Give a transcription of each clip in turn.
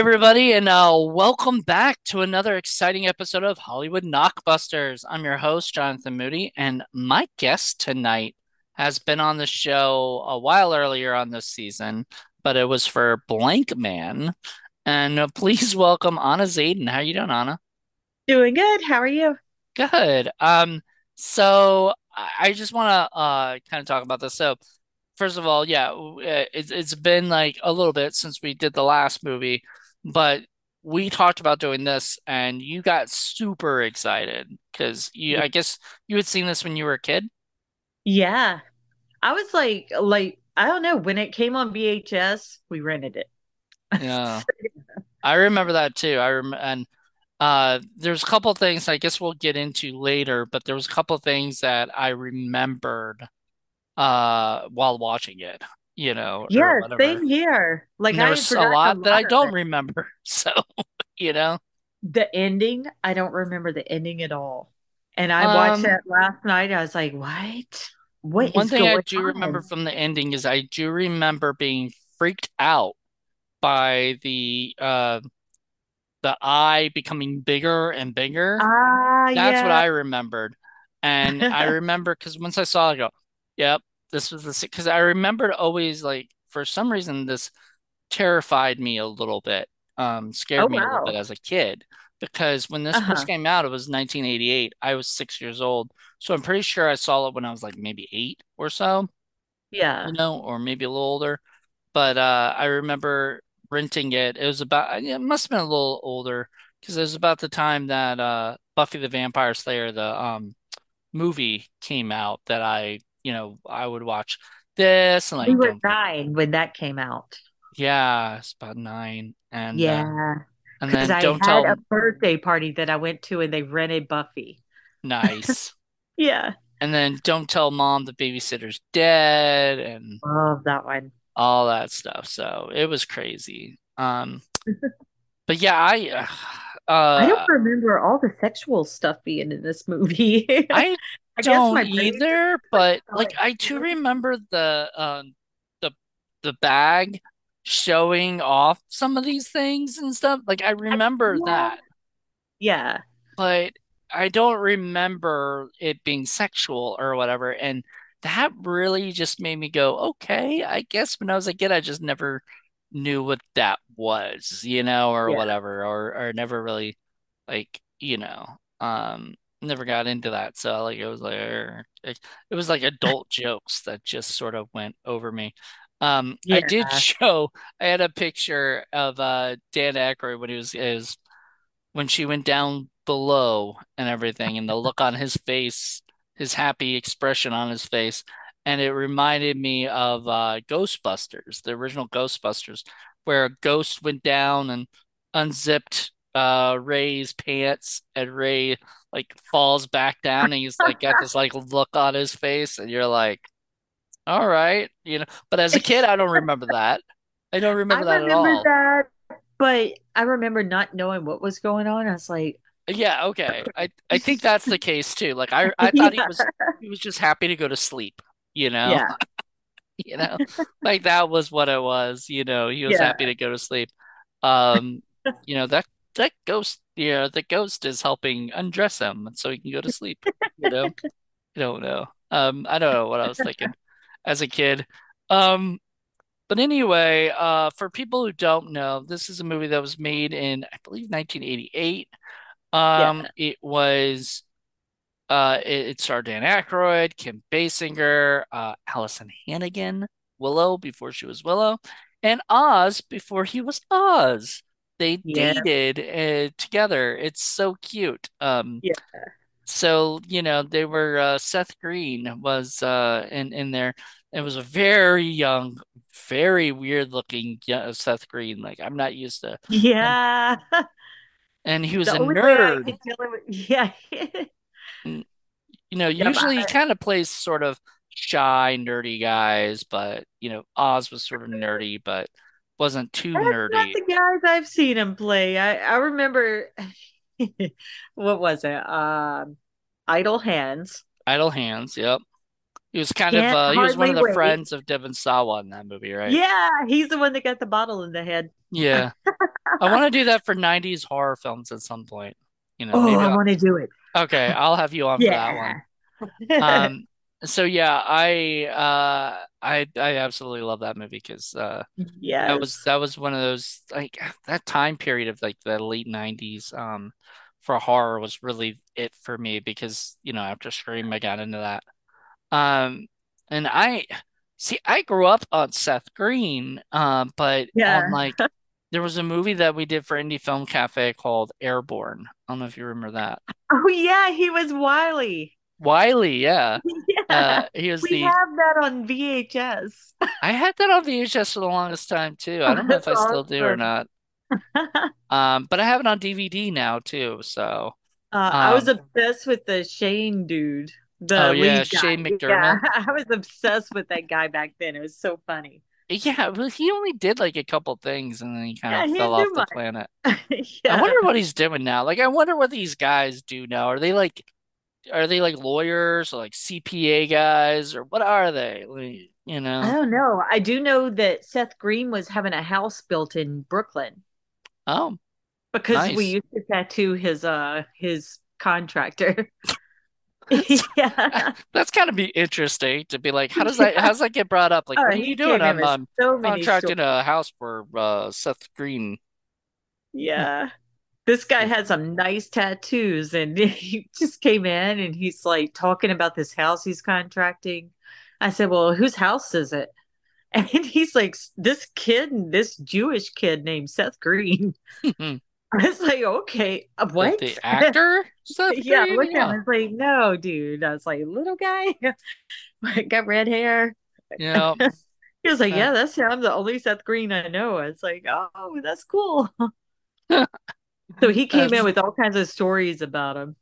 Everybody, and uh, welcome back to another exciting episode of Hollywood Knockbusters. I'm your host, Jonathan Moody, and my guest tonight has been on the show a while earlier on this season, but it was for Blankman. And uh, please welcome Anna Zaiden. How you doing, Anna? Doing good. How are you? Good. Um, so I just want to uh kind of talk about this. So first of all, yeah, it's it's been like a little bit since we did the last movie, but we talked about doing this, and you got super excited because you I guess you had seen this when you were a kid. Yeah. I was like, like, I don't know, when it came on VHS, we rented it. Yeah, I remember that too. I rem and uh, there's a couple things I guess we'll get into later, but there was a couple things that I remembered uh while watching it, you know, Yeah, whatever. same here. Like And there I had a lot that I don't remember. So, you know. The ending, I don't remember the ending at all. And I watched Um, that last night. I was like, what? What one is thing I going do remember from the ending is I do remember being freaked out by the uh the eye becoming bigger and bigger. Ah, That's what. I remembered. And I remember because once I saw it, I go, yep, this was the because I remembered always like for some reason this terrified me a little bit, um, Oh, scared me a little bit as a kid. Because when this first Uh-huh. came out, it was 1988. I was six years old. So I'm pretty sure I saw it when I was like maybe eight or so, Yeah, you know, or maybe a little older. But uh, I remember renting it. It was about, it must have been a little older because it was about the time that uh, Buffy the Vampire Slayer, the um, movie came out that I, you know, I would watch this and like We were nine when that came out. yeah, it's about nine. And uh, Yeah. and then I don't had a birthday party that I went to and they rented Buffy. nice. Yeah. And then don't tell mom the babysitter's dead and Love that one. all that stuff. So it was crazy. Um, but yeah, I I don't uh remember all the sexual stuff being in this movie. I I don't my either, but like I do remember the um the the bag showing off some of these things and stuff. Like I I, remember yeah. that, Yeah. but I don't remember it being sexual or whatever. And that really just made me go, okay, I guess when I was a kid, I just never knew what that was, you know, or Yeah. whatever, or or never really like, you know, um, never got into that. So like it was like it, it was like adult jokes that just sort of went over me. Um, I did show I had a picture of uh Dan Aykroyd when he was is when she went down below and everything, and the look on his face, his happy expression on his face. And it reminded me of uh, Ghostbusters, the original Ghostbusters, where a ghost went down and unzipped uh, Ray's pants, and Ray like falls back down, and he's like got this like look on his face, and you're like, all right, you know. But as a kid, I don't remember that. I don't I remember that at all. that, but I remember not knowing what was going on. I was like, Yeah, okay. I I think that's the case too. Like I I thought he was he was just happy to go to sleep, you know? Yeah. You know? Like that was what it was, you know. He was happy to go to sleep. Um, you know, that that ghost, yeah the ghost is helping undress him so he can go to sleep, you know? I don't know. Um, I don't know what I was thinking as a kid. Um, but anyway, uh, for people who don't know, this is a movie that was made in, I believe, 1988. Um, Yeah. it was uh it, it starred Dan Aykroyd, Kim Basinger, uh Alyson Hannigan, Willow before she was Willow, and Oz before he was Oz. They Yeah. dated uh, together. It's so cute. Um Yeah. so you know they were uh Seth Green was uh in in there. It was a very young, very weird looking Seth Green. Like I'm not used to and Yeah. and he was The a only way I nerd. could tell it yeah. you know, Yep. usually he kind of plays sort of shy, nerdy guys, but you know, Oz was sort of nerdy, but wasn't too that's not nerdy. the guys I've seen him play. I, I remember, what was it? Um, Idle Hands. Idle Hands, yep. He was kind of Can't uh he was one of the wait. friends of Devon Sawa in that movie, right? Yeah, he's the one that got the bottle in the head. Yeah. I want to do that for 90s horror films at some point. You know, Oh, maybe I want to do it. okay, I'll have you on for that one. Yeah. Um, so yeah, I uh I I absolutely love that movie because uh yeah that was that was one of those like that time period of like the late 90s um for horror was really it for me because you know after Scream I got into that. Um and I see I grew up on Seth Green um but on Yeah. like there was a movie that we did for Indie Film Cafe called Airborne. I don't know if you remember that. Oh yeah, he was Wiley. Wiley, yeah. Yeah. Uh he was We the have that on VHS. I had that on VHS for the longest time too. I Oh, don't know if I still do or not. Um, but I have it on DVD now too. So, Uh, I was um, obsessed with the Shane dude, oh the yeah, lead guy. Shane Yeah, McDermott. I was obsessed with that guy back then. It was so funny. Yeah, well, he only did like a couple things and then he kind Yeah, of he fell off the planet. much. I wonder what he's doing now. Like, I wonder what these guys do now. Are they like, are they like lawyers or like CPA guys or what are they? Like, you know, I don't know. I do know that Seth Green was having a house built in Brooklyn Oh, because we used to tattoo his uh his contractor. Yeah. That's gotta be interesting to be like, how does that, how does that get brought up? Like, Oh, what are you doing? I'm, um, so many stories. contracting a house for uh Seth Green. Yeah. This guy had some nice tattoos and he just came in and he's like talking about this house he's contracting. I said, Well, whose house is it? And he's like, This kid, this Jewish kid named Seth Green. I was like, Okay, uh, what? the actor Seth Yeah, look at him. Yeah. I was like, No, dude. I was like, Little guy, got red hair. Yeah. He was like, Yeah, that's him. I'm the only Seth Green I know. I was like, Oh, that's cool. So he came in with all kinds of stories about him.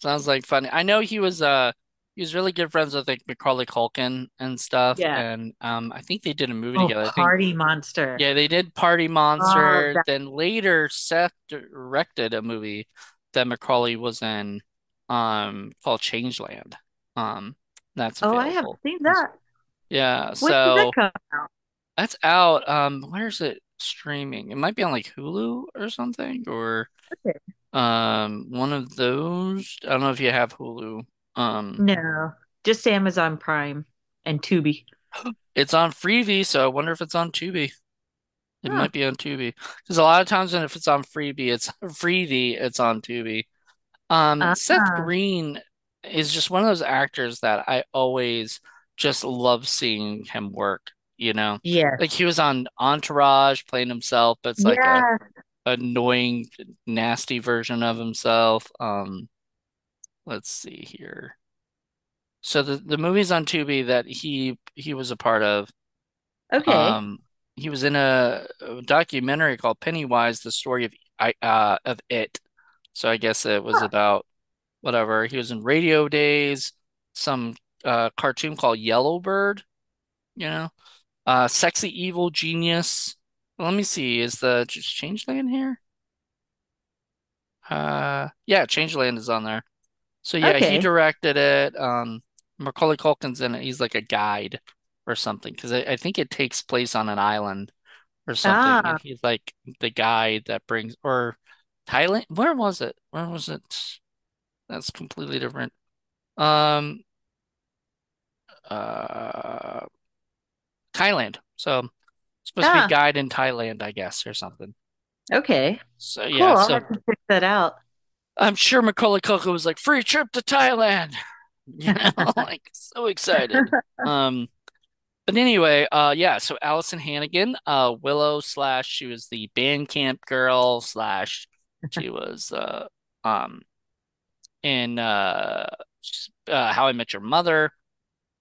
sounds like funny. I know he was uh he was really good friends with like Macaulay Culkin and stuff, Yeah. and um I think they did a movie Oh, together. I think Party Monster. yeah, they did Party Oh, Monster. that. Then later Seth directed a movie that Macaulay was in um called Changeland. Um that's Oh, I haven't seen that. Yeah, When that so out? that's out. Um where is it streaming? It might be on like Hulu or something or Okay. Um, one of those. I don't know if you have Hulu. Um, No, just Amazon Prime and Tubi. it's on Freevee, so I wonder if it's on Tubi. It Huh. might be on Tubi because a lot of times when if it's on Freevee, it's Freevee, it's on Tubi. Um, Ah, Seth Green is just one of those actors that I always just love seeing him work, you know. Yeah. Like he was on Entourage playing himself, but it's like a annoying, nasty version of himself. Um, let's see here. So the the movies on Tubi that he he was a part of, Okay. um, he was in a, a documentary called Pennywise, the story of I uh of it. So I guess it was Huh. about whatever. He was in Radio Days, some uh cartoon called Yellow Bird, you know. Uh Sexy Evil Genius. Let me see, is the just Changeland here? Uh yeah, Changeland is on there. So yeah, he directed it. Um, Macaulay Culkin's in it. He's like a guide or something because I, I think it takes place on an island or something, and Ah, he's like the guide that brings or Thailand. Where was it? Where was it? That's completely different. Um, uh, Thailand. So supposed to be ah, guide in Thailand, I guess, or something. okay. So Cool. yeah, I'll so have to check that out. I'm sure Macaulay Culkin was like free trip to Thailand, you know, like so excited. Um. But anyway, uh, yeah. So Alyson Hannigan, uh, Willow slash she was the band camp girl slash she was uh um in uh, uh How I Met Your Mother.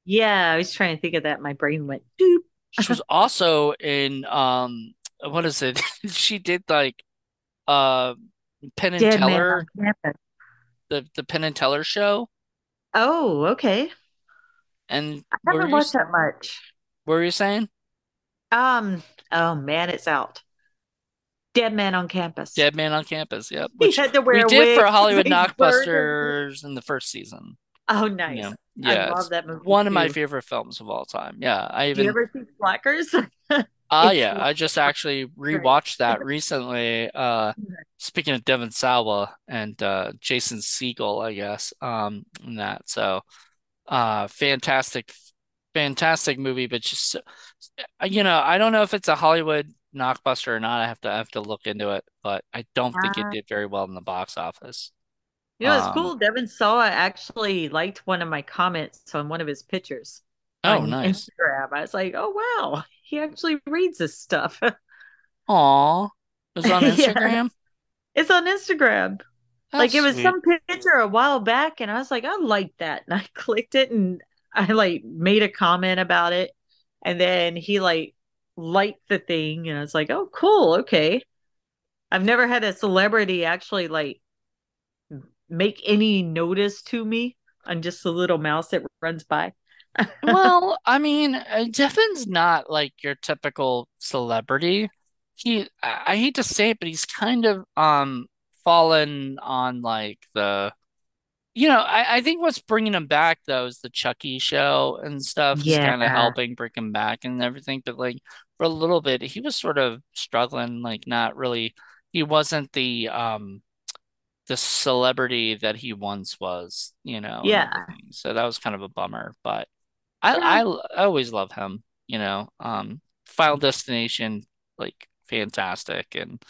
Yeah, I was trying to think of that. My brain went doop. She was also in um what is it? She did like uh Penn and Dead Teller the the Penn and Teller show. Oh, okay. And I haven't watched s- that much. what were you saying? Um, oh man, it's out. Dead Man on Campus. Dead Man on Campus. Yep, He had to we wear a did for. Hollywood Knockbusters in the first season. Oh, You nice. Know, I yeah, love that movie one of my favorite films of all time. Yeah, I Do you even ever see Slackers? Uh yeah, I just actually rewatched that recently. Uh speaking of Devon Sawa and uh Jason Segel, I guess, um in that. So uh fantastic fantastic movie, but just uh, you know, I don't know if it's a Hollywood knockbuster or not. I have to I have to look into it, but I don't think it Uh, did very well in the box office. You know, it's Um cool. Devon Sawa actually liked one of my comments on one of his pictures oh nice. Instagram. I was like, oh wow, he actually reads this stuff. Aw. It was on Yeah, Instagram? it's on Instagram. That's Like it was sweet. some picture a while back, and I was like, I like that. And I clicked it and I like made a comment about it. And then he like liked the thing, and I was like, oh, cool, okay. I've never had a celebrity actually like make any notice to me. I'm just a little mouse that runs by. Well, I mean, uh, Devon's not like your typical celebrity. He, I, hate to say it, but he's kind of um fallen on like the, you know, I, I think what's bringing him back though is the Chucky show and stuff is Yeah. kind of helping bring him back and everything. But like for a little bit, he was sort of struggling, like not really. He wasn't the um the celebrity that he once was, you know, Yeah. So that was kind of a bummer, but. I. I I always love him, you know. Um, Final Destination, like fantastic, and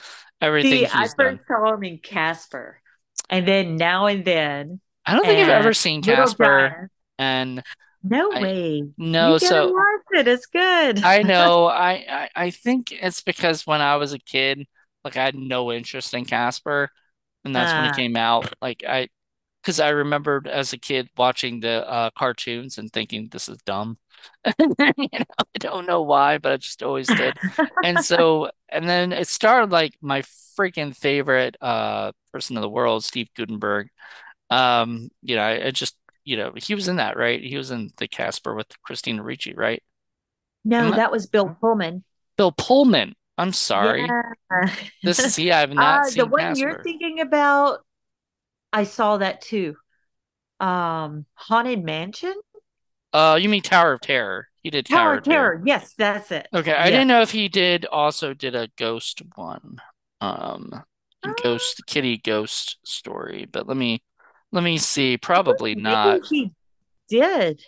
everything See, I he's done. first saw him in Casper. And then now and then I don't think I've ever seen Casper, and No I way. no, You so watch it. It's good. I know I, I I think it's because when I was a kid, like I had no interest in Casper, and that's when he Uh, came out. Like I, because I remembered as a kid watching the uh, cartoons and thinking this is dumb. You know, I don't know why, but I just always did. And so, and then it started like my freaking favorite uh person in the world, Steve Guttenberg. Um, you know, I, I just, you know, he was in that, right? He was in the Casper with Christina Ricci, right? no, that was Bill Pullman. Bill Pullman. I'm sorry. Yeah. This, see, I have not Uh, the seen one you're thinking about, I saw that too. Um, Haunted Mansion? Uh, you mean Tower of Terror? He did Tower Tower of too. Terror. Yes, that's it. Okay, I didn't know if he did also did a ghost one. Um, Uh, ghost kitty ghost story, but let me let me see. Probably not. he did.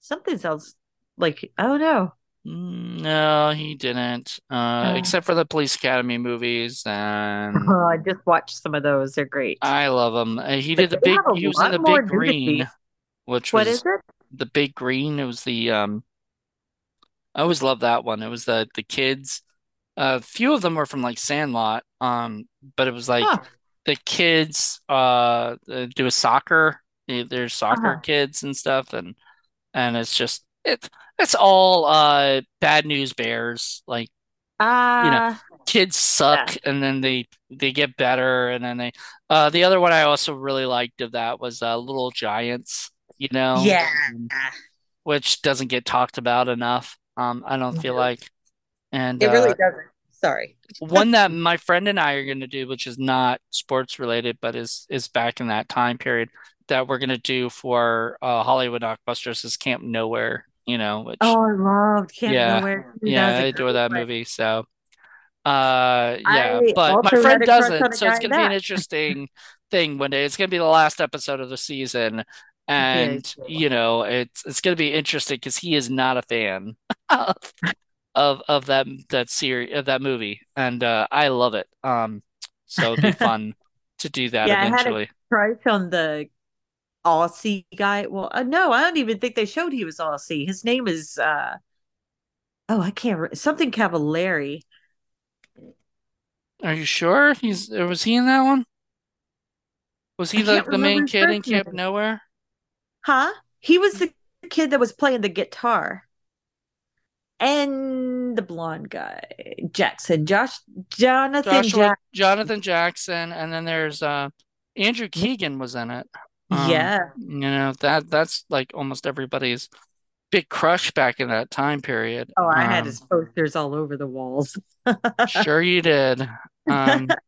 Something else like, oh no. No, he didn't. Uh, Uh, except for the Police Academy movies, and oh, I just watched some of those. They're great. I love them. Uh, he But did the big. He was in the Big. Green, which What is was it? the Big Green. It was the um. I always loved that one. It was the the kids. A few of them were from like Sandlot. Um, but it was like Huh. the kids uh uh, do a soccer. There's soccer Uh-huh. kids and stuff, and and it's just it it's all uh bad news bears. Like you know, Ah, kids yeah. suck, and then they they get better, and then they. Uh, the other one I also really liked of that was uh, Little Giants. You know, Yeah. um, which doesn't get talked about enough. Um, I don't feel like. And it really uh, doesn't. Sorry. one that my friend and I are going to do, which is not sports related, but is is back in that time period that we're going to do for uh, Hollywood Blockbusters is Camp Nowhere, you know, which Oh, I loved Camp yeah, Nowhere. yeah, I adore that movie. So uh yeah, I but my friend a crush on doesn't, so it's going to be an interesting thing one day. It's going to be the last episode of the season. And you know, it's it's going to be interesting because he is not a fan of of of that that series of that movie, and uh, I love it. Um, so it'd be fun to do that Yeah, I had a eventually. crush on the Aussie guy. Well, uh, no, I don't even think they showed he was Aussie. His name is uh oh, I can't re something Cavallari. Are you sure he's was he in that one? Was he the the main kid in Camp. Nowhere? Huh? He was the kid that was playing the guitar. And the blonde guy, Jackson, Josh, Jonathan Joshua Jack. Jonathan Jackson, and then there's uh Andrew Keegan was in it. Um, Yeah. you know that that's like almost everybody's big crush back in that time period. Oh, I had his Um, posters all over the walls. sure you did. Um,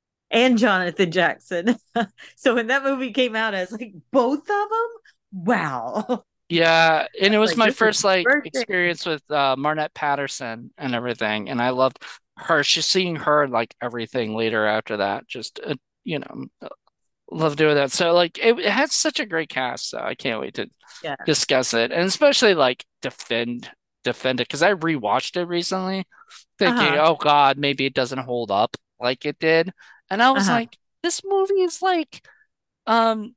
and Jonathan Jackson. So when that movie came out, I was like, both of them? Wow. Yeah, and it was Like my first like birthday. experience with uh Marnette Patterson and everything, and I loved her. She's seeing her like everything later after that, just uh, you know, love doing that. So like it, it had such a great cast, so I can't wait to Yeah. discuss it, and especially like defend defend it because I rewatched it recently, thinking, Uh-huh. oh God, maybe it doesn't hold up like it did, and I was Uh-huh. like, this movie is like. Um,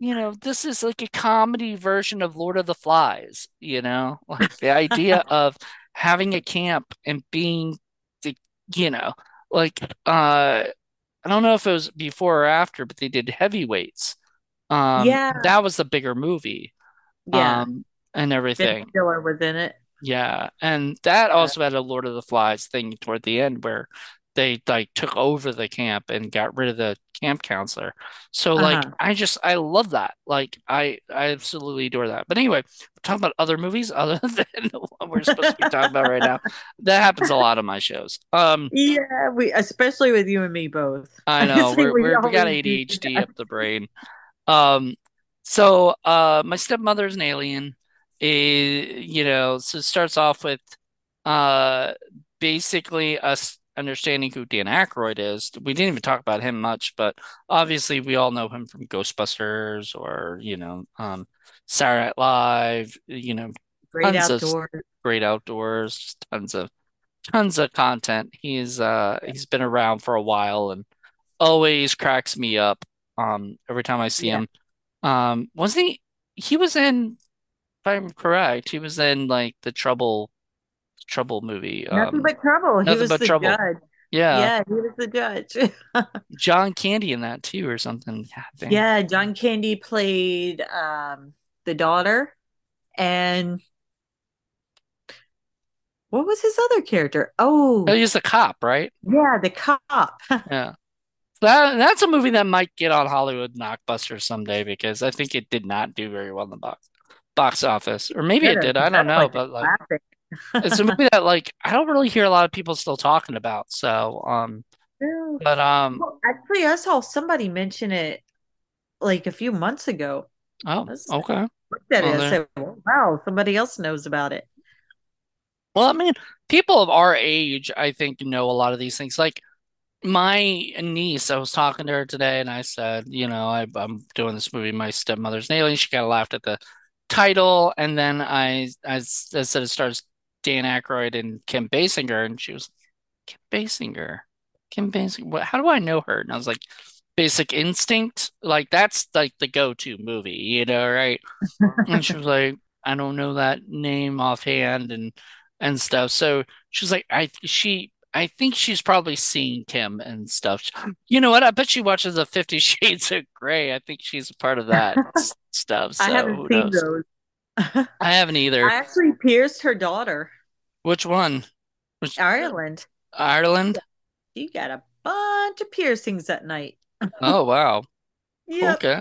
you know, this is like a comedy version of Lord of the Flies, you know, like the idea of having a camp and being the, you know, like uh I don't know if it was before or after, but they did Heavyweights. Um, Yeah. that was the bigger movie, Yeah. um, and Ben everything. Stiller was in it. Yeah, and that Yeah. also had a Lord of the Flies thing toward the end where they like took over the camp and got rid of the camp counselor. So like Uh-huh. I just I love that. Like I I absolutely adore that. But anyway, we're talking about other movies other than we're supposed to be talking about right now. That happens a lot on my shows. Um Yeah, we especially with you and me both. I I know think we're we we're we got ADHD up the brain. Um, so uh, my stepmother's an alien. Eh, you know, so it starts off with uh, basically us understanding who Dan Aykroyd is. We didn't even talk about him much, but obviously we all know him from Ghostbusters or you know, um, Saturday Night Live. You know, Great tons of outdoors. great outdoors, tons of tons of content. He's uh he's been around for a while and always cracks me up. Um, every time I see Yeah. him. Um, wasn't he? He was in, if I'm correct, he was in like the Trouble Trouble movie. Nothing Um, but trouble. He was but the Trouble. judge. Yeah, Yeah, he was the judge. John Candy in that too, or something. God. Yeah, John Candy played um the daughter and what was his other character? Oh, Oh, he's the cop, right? yeah, the cop. Yeah. That that's a movie that might get on Hollywood Knockbuster someday because I think it did not do very well in the box box office, or maybe it did. I don't know, like but like it's a movie that like I don't really hear a lot of people still talking about. So, um, Yeah. but um, Well, actually, I saw somebody mention it like a few months ago. oh, I was- okay. looked at it. Well, I said, well, "Wow, somebody else knows about it." Well, I mean, people of our age, I think, know a lot of these things. Like my niece, I was talking to her today, and I said, you know, I, I'm doing this movie, My Stepmother's an Alien. She kind of laughed at the title, and then I, I said it stars Dan Aykroyd and Kim Basinger, and she was Kim Basinger, Kim Basinger. What? How do I know her? And I was like, Basic Instinct, like that's like the go-to movie, you know, right? And she was like, I don't know that name offhand and and stuff. So she's like, I she I think she's probably seen Kim and stuff. You know what? I bet she watches the Fifty Shades of Grey. I think she's a part of that stuff. I So haven't seen knows? those. I haven't either. I actually pierced her daughter, Which one? Which Ireland. Ireland? She got a bunch of piercings that night. Oh wow. Yep. Okay.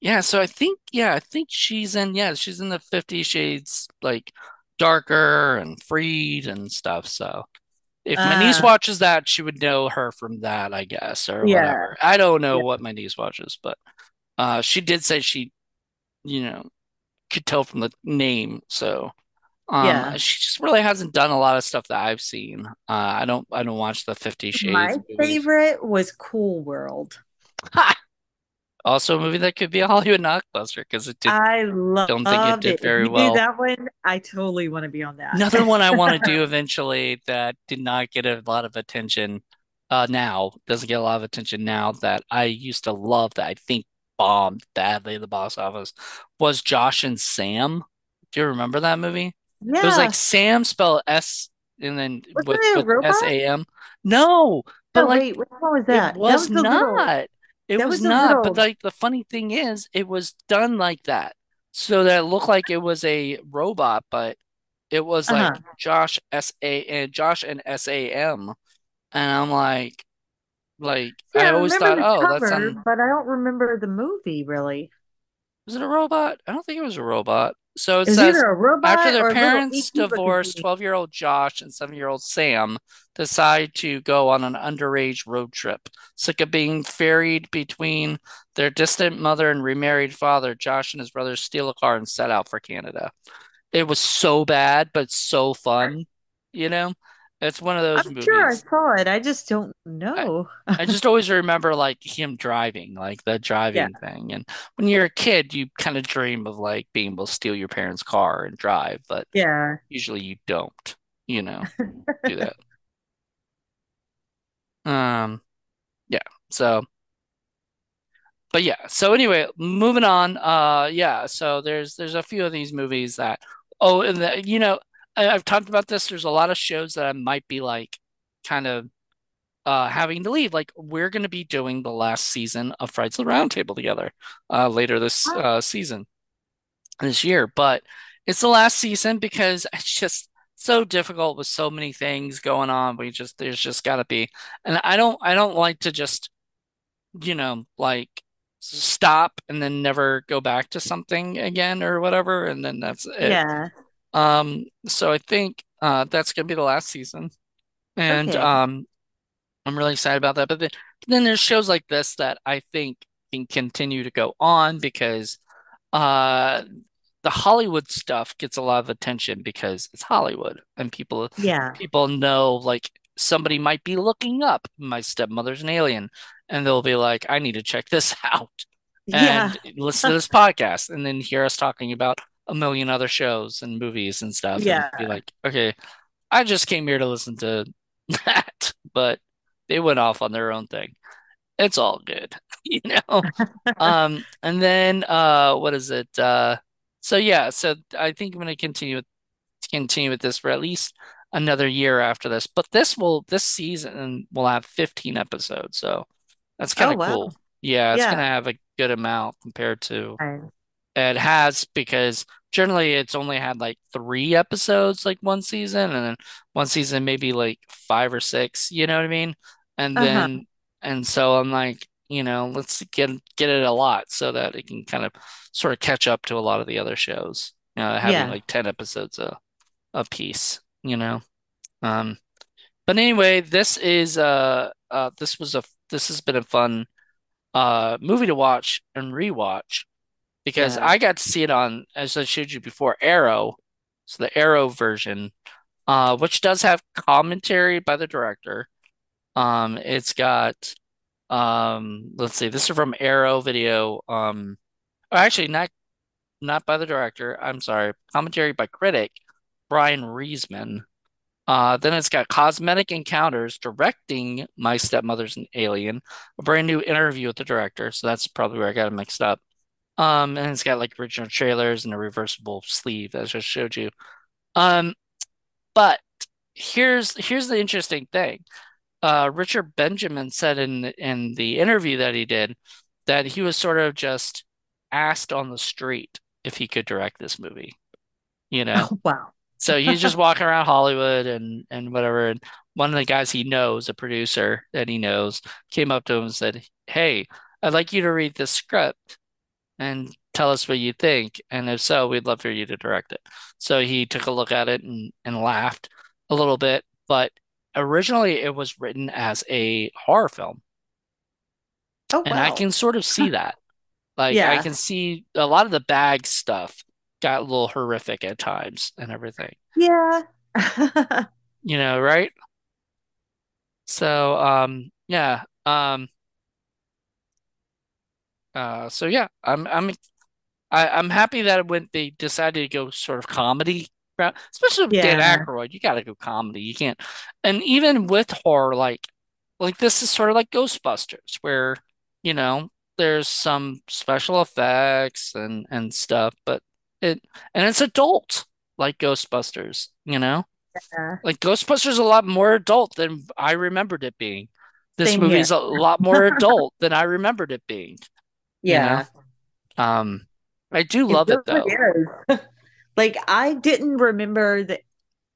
Yeah, so I think yeah, I think she's in yeah, she's in the Fifty Shades like darker and freed and stuff. So If my niece Uh, watches that, she would know her from that, I guess, or yeah. whatever. I don't know Yeah. what my niece watches, but uh, she did say she, you know, could tell from the name. So, um, Yeah. she just really hasn't done a lot of stuff that I've seen. Uh, I don't, I don't watch the Fifty My Shades movies. favorite was Cool World. Ha! Also, a movie that could be a Hollywood blockbuster because it did. I love. Don't think it did it. Very you well. that one, I totally want to be on that. Another one I want to do eventually that did not get a lot of attention uh now, doesn't get a lot of attention now that I used to love that I think bombed badly at the box office was Josh and Sam. Do you remember that movie? Yeah. It was like Sam spelled S and then Wasn't with with robot? S-A-M. No, but No, like wait, one was it that? That was was little, not. It that was was not. But like the funny thing is, it was done like that. So that it looked like it was a robot, but it was like uh-huh. Josh S A and Josh and S A M. And I'm like, like See, I I always remember thought, oh, that's on. but I don't remember the movie really. Was it a robot? I don't think it was a robot. So it It says either a after their or a little parents divorce, 12-year-old Josh and 7-year-old Sam decide to go on an underage road trip. Sick of being ferried between their distant mother and remarried father, Josh and his brothers steal a car and set out for Canada. It was so bad, but so fun, you know? It's one of those I'm sure I saw it. I just don't know. I just always remember like him driving, like the Yeah. driving thing. And when you're a kid, you kind of dream of like being able to steal your parents' car and drive, but Yeah. usually you don't, you know, do that. Um, yeah. So, but yeah. So anyway, moving on. Uh, yeah. So there's there's a few of these movies that, oh, and the, you know, I, I've talked about this. There's a lot of shows that I might be like kind of uh, having to leave. Like we're going to be doing the last season of Frights of the Round Table together uh, later this uh, season this year, but it's the last season because it's just so difficult with so many things going on. We just there's just got to be, and I don't I don't like to just you know like stop and then never go back to something again or whatever, and then that's it. yeah. Um, so I think uh, that's gonna be the last season, and Okay. um. I'm really excited about that. But then, then there's shows like this that I think can continue to go on because uh the Hollywood stuff gets a lot of attention because it's Hollywood and people Yeah. people know like somebody might be looking up My Stepmother's an Alien and they'll be like, I need to check this out Yeah. and listen to this podcast and then hear us talking about a million other shows and movies and stuff and be Yeah. like, okay, I just came here to listen to that, but they went off on their own thing. It's all good, you know? Um, and then uh what is it? Uh so yeah, so I think I'm gonna continue with continue with this for at least another year after this. But this will this season will have 15 episodes, so that's kind Oh, of wow. cool. Yeah, it's Yeah. gonna have a good amount compared to I- it has because generally it's only had like three episodes like one season and then one season maybe like five or six, you know what I mean? And Uh-huh. then and so I'm like, you know, let's get get it a lot so that it can kind of sort of catch up to a lot of the other shows, you know, having Yeah. like 10 episodes a, a piece, you know. Um but anyway, this is uh uh this was a this has been a fun uh movie to watch and rewatch because Yeah. I got to see it on, as I showed you before, Arrow. So the Arrow version, uh, which does have commentary by the director. Um, it's got, um, let's see, this is from Arrow Video. Um, oh, actually, not not by the director. I'm sorry, commentary by critic Bryan Reesman. Uh, then it's got Cosmetic Encounters directing My Stepmother's an Alien, a brand new interview with the director. So that's probably where I got it mixed up. Um, and it's got like original trailers and a reversible sleeve, as I just showed you. Um, but here's here's the interesting thing. Uh, Richard Benjamin said in in the interview that he did that he was sort of just asked on the street if he could direct this movie, you know? Oh, wow. So he's just walking around Hollywood and and whatever. And one of the guys he knows, a producer that he knows, came up to him and said, "Hey, I'd like you to read this script and tell us what you think. And if so, we'd love for you to direct it." So he took a look at it and and laughed a little bit. But originally, it was written as a horror film, Oh, and I can sort of see that. Like I can see a lot of the bag stuff got a little horrific at times and everything. Yeah. You know, right? So, um, yeah, um, uh, so yeah, I'm, I'm, I, I'm happy that when they decided to go sort of comedy route, especially with Dan Yeah. Aykroyd, you got to go comedy. You can't, and even with horror, like, like this is sort of like Ghostbusters, where, you know, there's some special effects and and stuff, but it, and it's adult, like Ghostbusters, you know. Yeah. Like Ghostbusters is a lot more adult than I remembered it being. This Same movie is a lot more adult than I remembered it being, you know? Yeah. Um, I do love it really though. Like I didn't remember the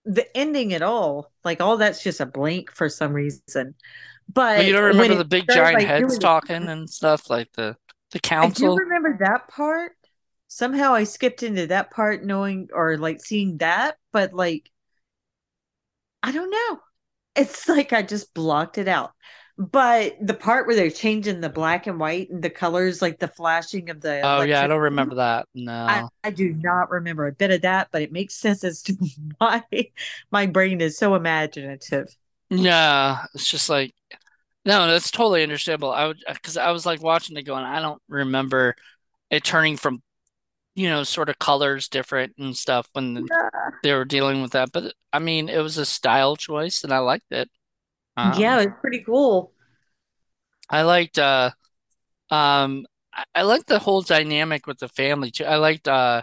the ending at all. Like all that's just a blank for some reason. But you don't remember the big giant like heads doing talking and stuff like the the I do council? remember that part. somehow I skipped into that part knowing or like seeing that, but like I don't know. It's like I just blocked it out. But the part where they're changing the black and white and the colors, like the flashing of the Oh yeah, I don't remember that. I, No. I do not remember a bit of that, but it makes sense as to why my brain is so imaginative. Yeah, it's just like no, that's totally understandable. I would because I was like watching it going, I don't remember it turning from, you know, sort of colors different and stuff when Yeah. they were dealing with that. But I mean, it was a style choice and I liked it. Um, Yeah, it's pretty cool. I liked uh um I, liked the whole dynamic with the family too. I liked uh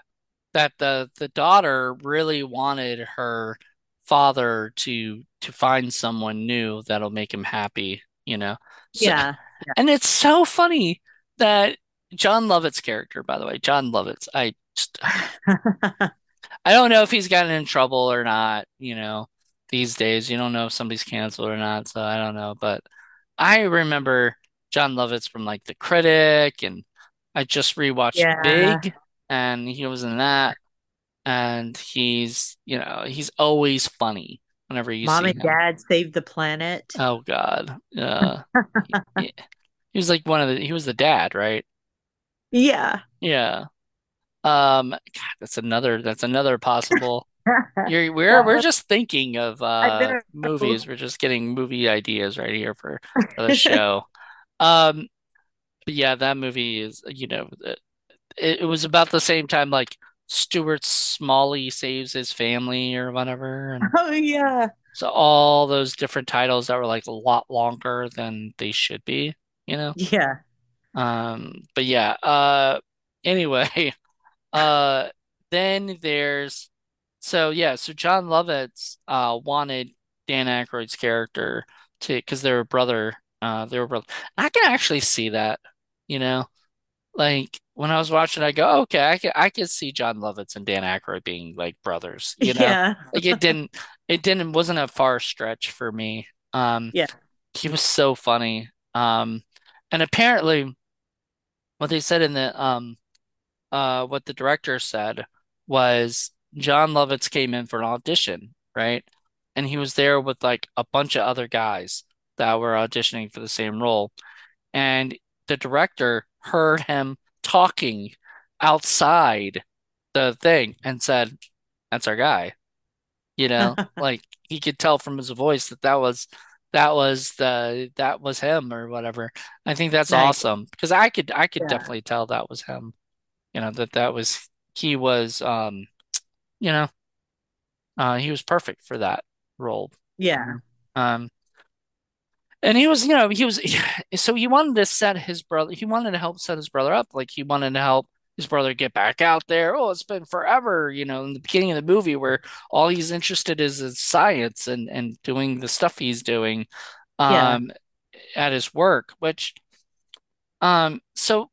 that the the daughter really wanted her father to to find someone new that'll make him happy, you know. So Yeah. and it's so funny that John Lovett's character, by the way, John Lovitz, I just I don't know if he's gotten in trouble or not, you know, these days. You don't know if somebody's canceled or not, so I don't know. But I remember John Lovitz from like The Critic, and I just rewatched Yeah. Big, and he was in that, and he's, you know, he's always funny whenever you Mom and him. Dad saved the planet. Oh God. yeah. he, he he was like one of the, he was the dad, right? Yeah. Yeah. Um, God, that's another, that's another possible. You're we're we're just thinking of uh movies. We're just getting movie ideas right here for for the show. Um, but yeah, that movie is, you know, it, it was about the same time like Stuart Smalley saves his family or whatever, and Oh yeah. so all those different titles that were like a lot longer than they should be, you know. Yeah. Um, but yeah. Uh, anyway, uh, then there's so yeah, so John Lovitz uh wanted Dan Aykroyd's character to because they were brother uh they were brother. I can actually see that, you know. Like when I was watching, I go, okay, I can I can see John Lovitz and Dan Aykroyd being like brothers, you know. Yeah. Like it didn't it didn't wasn't a far stretch for me. Um, Yeah. he was so funny. Um, and apparently what they said in the um uh what the director said was John Lovitz came in for an audition, right? And he was there with like a bunch of other guys that were auditioning for the same role. And the director heard him talking outside the thing and said, "That's our guy." You know, like he could tell from his voice that that was that was the that was him or whatever. I think that's Nice. awesome because I could I could Yeah. definitely tell that was him. You know, that that was he was um you know, uh he was perfect for that role. Yeah. Um and he was, you know, he was so he wanted to set his brother he wanted to help set his brother up. Like he wanted to help his brother get back out there. Oh, it's been forever, you know, in the beginning of the movie where all he's interested is in science and and doing the stuff he's doing Yeah. um at his work, which um so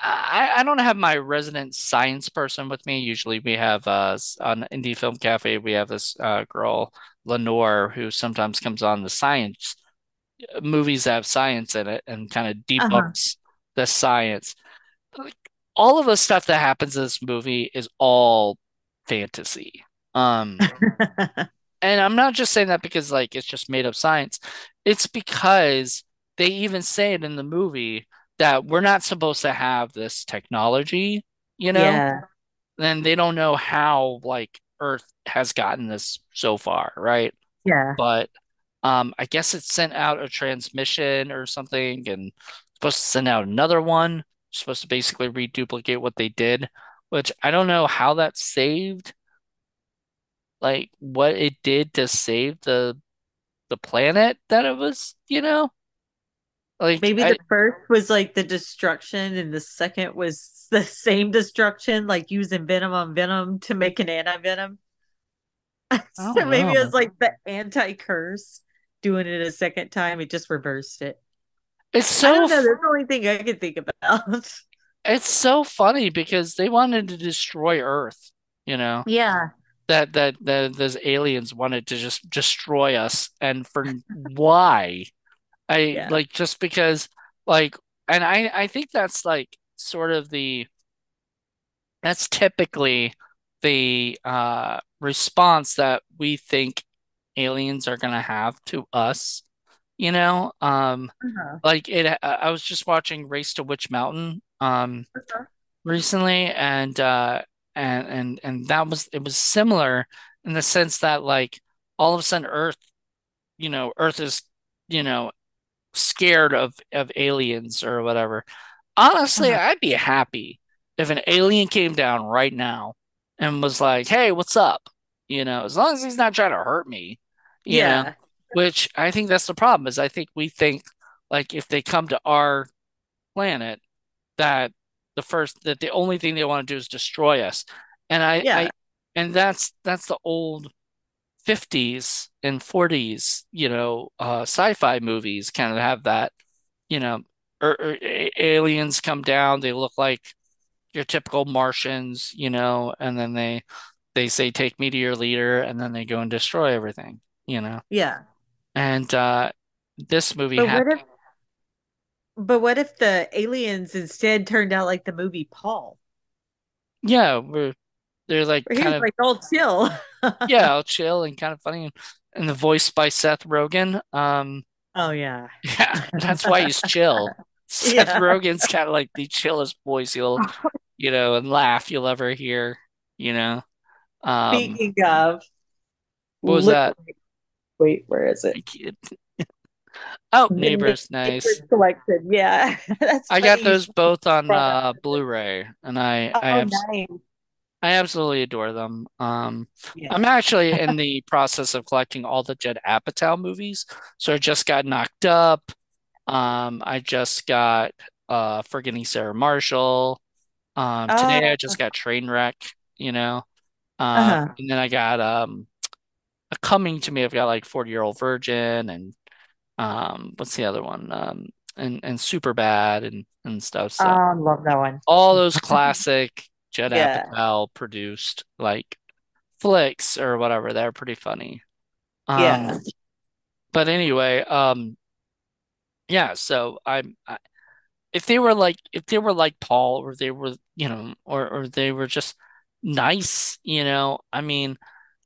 I, I don't have my resident science person with me. Usually we have uh on Indie Film Cafe we have this uh girl Lenore who sometimes comes on the science movies that have science in it and kind of Uh-huh. debunks the science. Like, all of the stuff that happens in this movie is all fantasy. Um and I'm not just saying that because like it's just made up science. It's because they even say it in the movie that we're not supposed to have this technology, you know? Yeah. Then they don't know how like Earth has gotten this so far, right? Yeah. But um I guess it sent out a transmission or something and supposed to send out another one, supposed to basically reduplicate what they did, which I don't know how that saved like what it did to save the the planet that it was, you know? Like Maybe the first was like the destruction and the second was the same destruction, like using venom on venom to make an anti-venom. So don't maybe it was like the anti-curse doing it a second time. It just reversed it. It's I so know. That's the only thing I can think about. it's so funny because they wanted to destroy Earth, you know? Yeah. That that that those aliens wanted to just destroy us and for why? I Yeah. like just because like and I I think that's like sort of the that's typically the uh response that we think aliens are gonna have to us, you know? Um Uh-huh. like it I was just watching Race to Witch Mountain um Uh-huh. recently and uh and and and that was it was similar in the sense that like all of a sudden Earth, you know, Earth is, you know, scared of of aliens or whatever. Honestly, Uh-huh. I'd be happy if an alien came down right now and was like, "Hey, what's up?" You know, as long as he's not trying to hurt me, you know, Yeah. which I think that's the problem is I think we think like if they come to our planet that the first that the only thing they want to do is destroy us. And I I and that's that's the old 50s and 40s, you know, uh sci-fi movies kind of have that, you know, or, or aliens come down, they look like your typical Martians, you know, and then they they say take me to your leader and then they go and destroy everything, you know. Yeah. And uh this movie But had what if but what if the aliens instead turned out like the movie Paul? yeah, we're they're like Where kind of like all chill. yeah, all chill and kind of funny and the voice by Seth Rogen. Um Oh yeah. yeah, that's why he's chill. Seth Yeah. Rogen's kind of like the chillest voice you'll, you know, and laugh you'll ever hear, you know. Um Speaking of, what was that? wait, where is it? I Oh, Neighbor's Neighbors nice. collection. Yeah, that's I got those both on uh Blu-ray and I I Oh, have nice. I absolutely adore them. Um Yeah. I'm actually in the process of collecting all the Judd Apatow movies. So I just got Knocked Up. Um I just got uh Forgetting Sarah Marshall. Um today I Oh, just got Trainwreck, you know. Um uh-huh. and then I got um a Coming to Me. I've got like 40 Year Old Virgin and um what's the other one? Um and and Super Bad and and stuff. Oh, So I love that one. all those classic Judd Yeah. Apatow produced like flicks or whatever. They're pretty funny. Yeah. Um, but anyway, um, yeah. So I'm I, if they were like if they were like Paul or they were you know or or they were just nice, you know. I mean,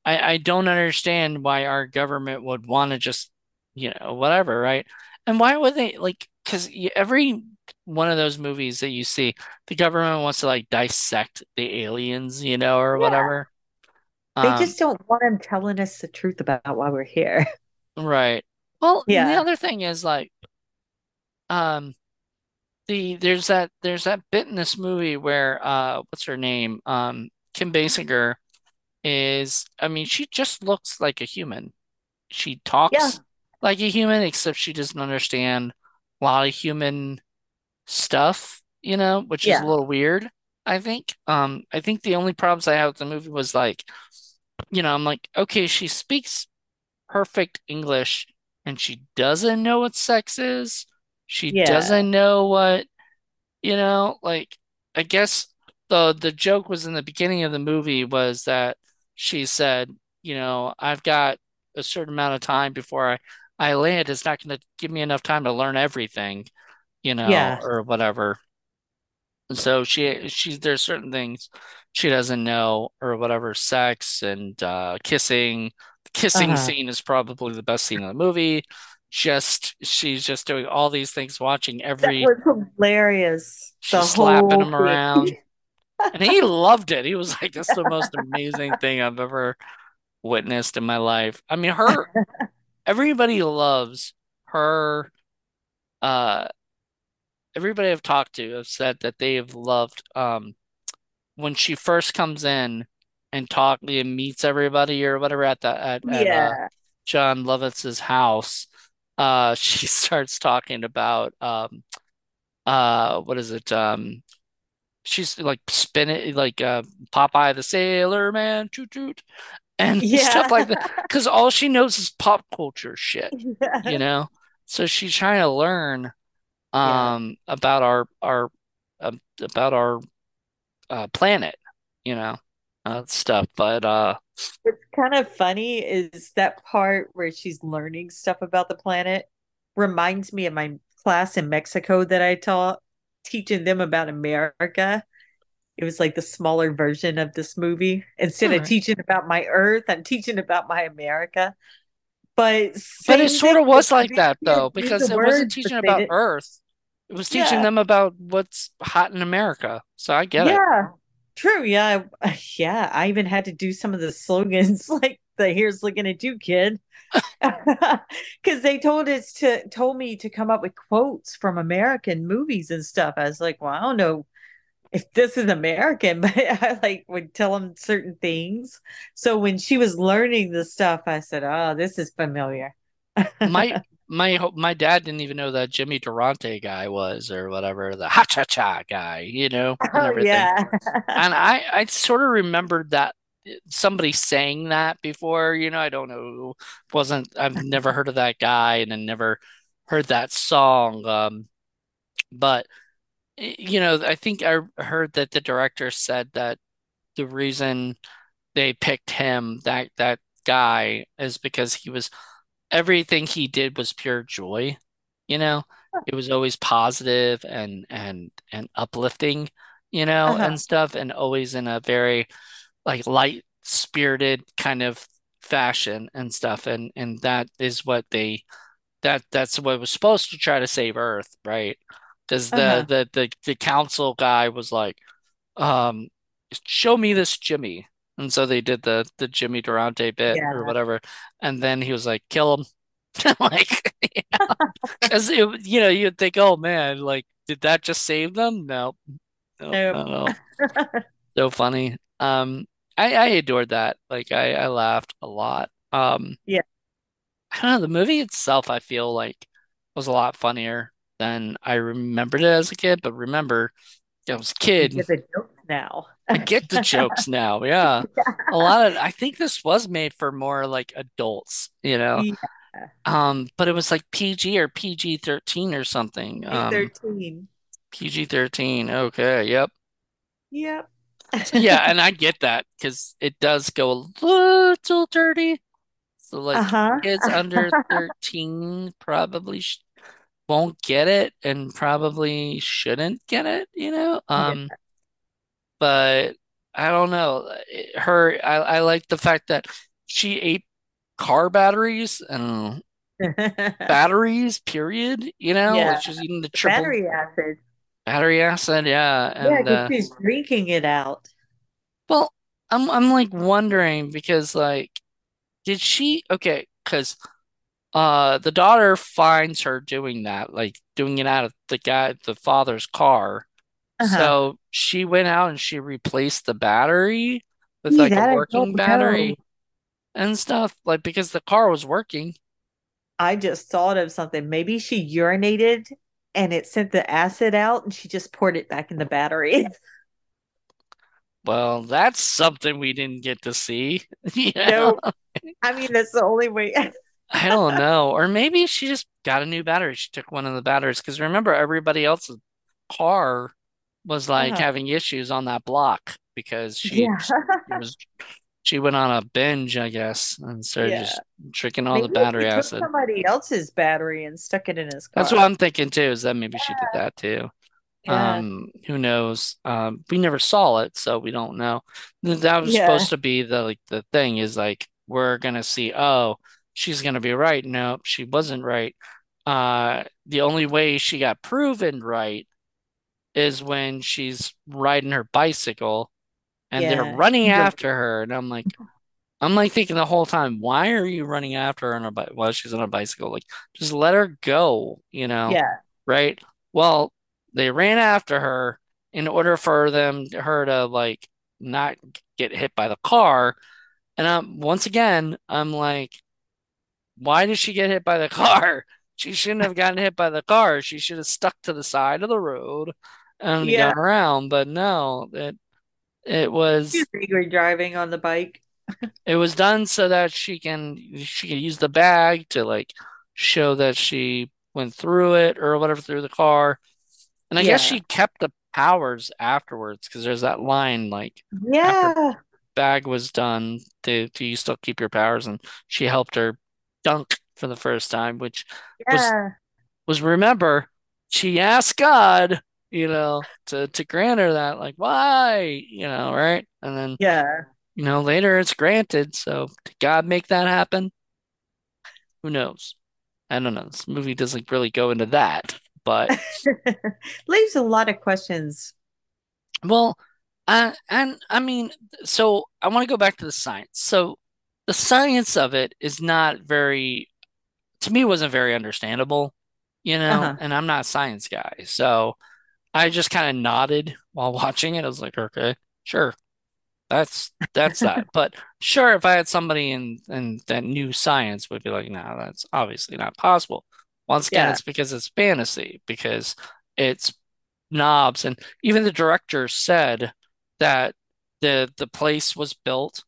I I don't understand why our government would want to just you know whatever, right? And why would they like? Because every one of those movies that you see, the government wants to like dissect the aliens, you know, or Yeah. whatever. They Um, just don't want them telling us the truth about why we're here. right. Well, yeah. the other thing is like, um, the there's that there's that bit in this movie where uh, what's her name? Um, Kim Basinger is, I mean, she just looks like a human. She Yeah. talks like a human, except she doesn't understand a lot of human stuff, you know, which is a little weird, I think. Um, I think the only problems I had with the movie was like, you know, I'm like, okay, she speaks perfect English and she doesn't know what sex is. She Yeah. doesn't know what, you know, like I guess the the joke was in the beginning of the movie was that she said, you know, I've got a certain amount of time before I I land. It's not going to give me enough time to learn everything, you know, Yeah. or whatever. So she she's there's certain things she doesn't know or whatever, sex and uh kissing. The kissing Uh-huh. scene is probably the best scene in the movie. Just she's just doing all these things, watching That every was hilarious. she's The slapping him around. And he loved it. He was like, "That's the most amazing thing I've ever witnessed in my life." I mean, her everybody loves her uh everybody I've talked to have said that they have loved um when she first comes in and talk and meets everybody or whatever at the at at uh Jon Lovitz's house, uh she starts talking about um uh what is it? Um she's like spinning like uh Popeye the Sailor Man, toot toot, and stuff like that. Because all she knows is pop culture shit, you know? So she's trying to learn Yeah. um about our our um, about our uh planet, you know, uh stuff. But uh What's kind of funny is that part where she's learning stuff about the planet reminds me of my class in Mexico that I taught, teaching them about America. It was like the smaller version of this movie. Instead of right. teaching about my Earth, I'm teaching about my America. But But it sort of was like that though, can't do the because it wasn't teaching about did. Earth. It was teaching Yeah, them about what's hot in America. So I get it. yeah, true. Yeah, yeah. I even had to do some of the slogans, like the "Here's looking at you, kid," because they told us to told me to come up with quotes from American movies and stuff. I was like, well, I don't know if this is American, but I like would tell them certain things. So when she was learning the stuff, I said, "Oh, this is familiar." My my my dad didn't even know that Jimmy Durante guy was or whatever, the ha cha cha guy, you know, and Oh everything. yeah. And I I sort of remembered that somebody saying that before, you know, I don't know, wasn't I've never heard of that guy and I never heard that song. Um, but you know, I think I heard that the director said that the reason they picked him, that that guy, is because he was everything he did was pure joy, you know? It was always positive and and and uplifting, you know, Uh-huh. and stuff, and always in a very like light-spirited kind of fashion and stuff. And and that is what they that that's what was supposed to try to save Earth, right? Because the Uh-huh. the the the council guy was like, um, show me this Jimmy. And so they did the the Jimmy Durante bit or whatever, and then he was like, "Kill him!" Like, because you know you'd think, "Oh man, like did that just save them?" No, no, Nope. no, no. So funny. Um, I I adored that. Like I I laughed a lot. Um, Yeah. I don't know. The movie itself, I feel like was a lot funnier than I remembered it as a kid. But remember, I was a You kid. get the jokes now. I get the jokes now. Yeah. A lot of I think this was made for more like adults, you know. Yeah. Um, but it was like PG or PG-13 or something. Um, P13. PG-13. Okay, yep. Yep. Yeah, and I get that because it does go a little dirty. So like Uh-huh. kids under 13 probably sh won't get it and probably shouldn't get it, you know? Yeah. Um, but I don't know. Her, I, I like the fact that she ate car batteries and batteries, period, you know? Yeah. She's eating the triple Battery acid. battery acid, yeah. Yeah, And because uh she's drinking it out. well, I'm I'm like wondering because like did she okay, because uh the daughter finds her doing that, like doing it out of the guy the father's car. Uh-huh. So she went out and she replaced the battery with See, like a working know. battery and stuff, like because the car was working. I just thought of something. Maybe she urinated and it sent the acid out and she just poured it back in the battery. Well, that's something we didn't get to see. Yeah, No, I mean that's the only way. I don't know. Or maybe she just got a new battery. She took one of the batteries because remember everybody else's car was like Uh-huh. having issues on that block because she Yeah. she was she went on a binge, I guess, and started Yeah. just tricking all the Maybe battery she took acid. somebody else's battery and stuck it in his car. That's what. I'm thinking too, is that maybe she did that too. Yeah. Um, who knows? Um, we never saw it, so we don't know. That was Yeah. supposed to be the like the thing is like we're gonna see, oh, she's gonna be right. Nope, she wasn't right. Uh, the only way she got proven right is when she's riding her bicycle and they're running after her, and I'm like, I'm like thinking the whole time, why are you running after her on her bike while she's on a bicycle? Like, just let her go, you know, Yeah. right? Well, they ran after her in order for them her to like not get hit by the car. And I'm once again, I'm like, why did she get hit by the car? She shouldn't have gotten hit by the car. She should have stuck to the side of the road and Yeah. gone around. But no, it it was angry driving on the bike. it was done so that she can she can use the bag to like show that she went through it or whatever through the car. And I guess she kept the powers afterwards because there's that line like Yeah. bag was done, do, do you still keep your powers? And she helped her dunk for the first time, which was was remember she asked God, you know, to to grant her that, like, why, you know, right? And then, Yeah. you know, later it's granted. So did God make that happen? Who knows? I don't know. This movie doesn't really go into that, but Leaves a lot of questions. well, uh, and I mean, so I want to go back to the science. So the science of it is not very, to me, wasn't very understandable, you know, Uh-huh. and I'm not a science guy. So I just kind of nodded while watching it. I was like, okay, sure. That's that's that. But sure, if I had somebody in in that knew science would be like, no, that's obviously not possible. Once again, Yeah. it's because it's fantasy, because it's knobs, and even the director said that the the place was built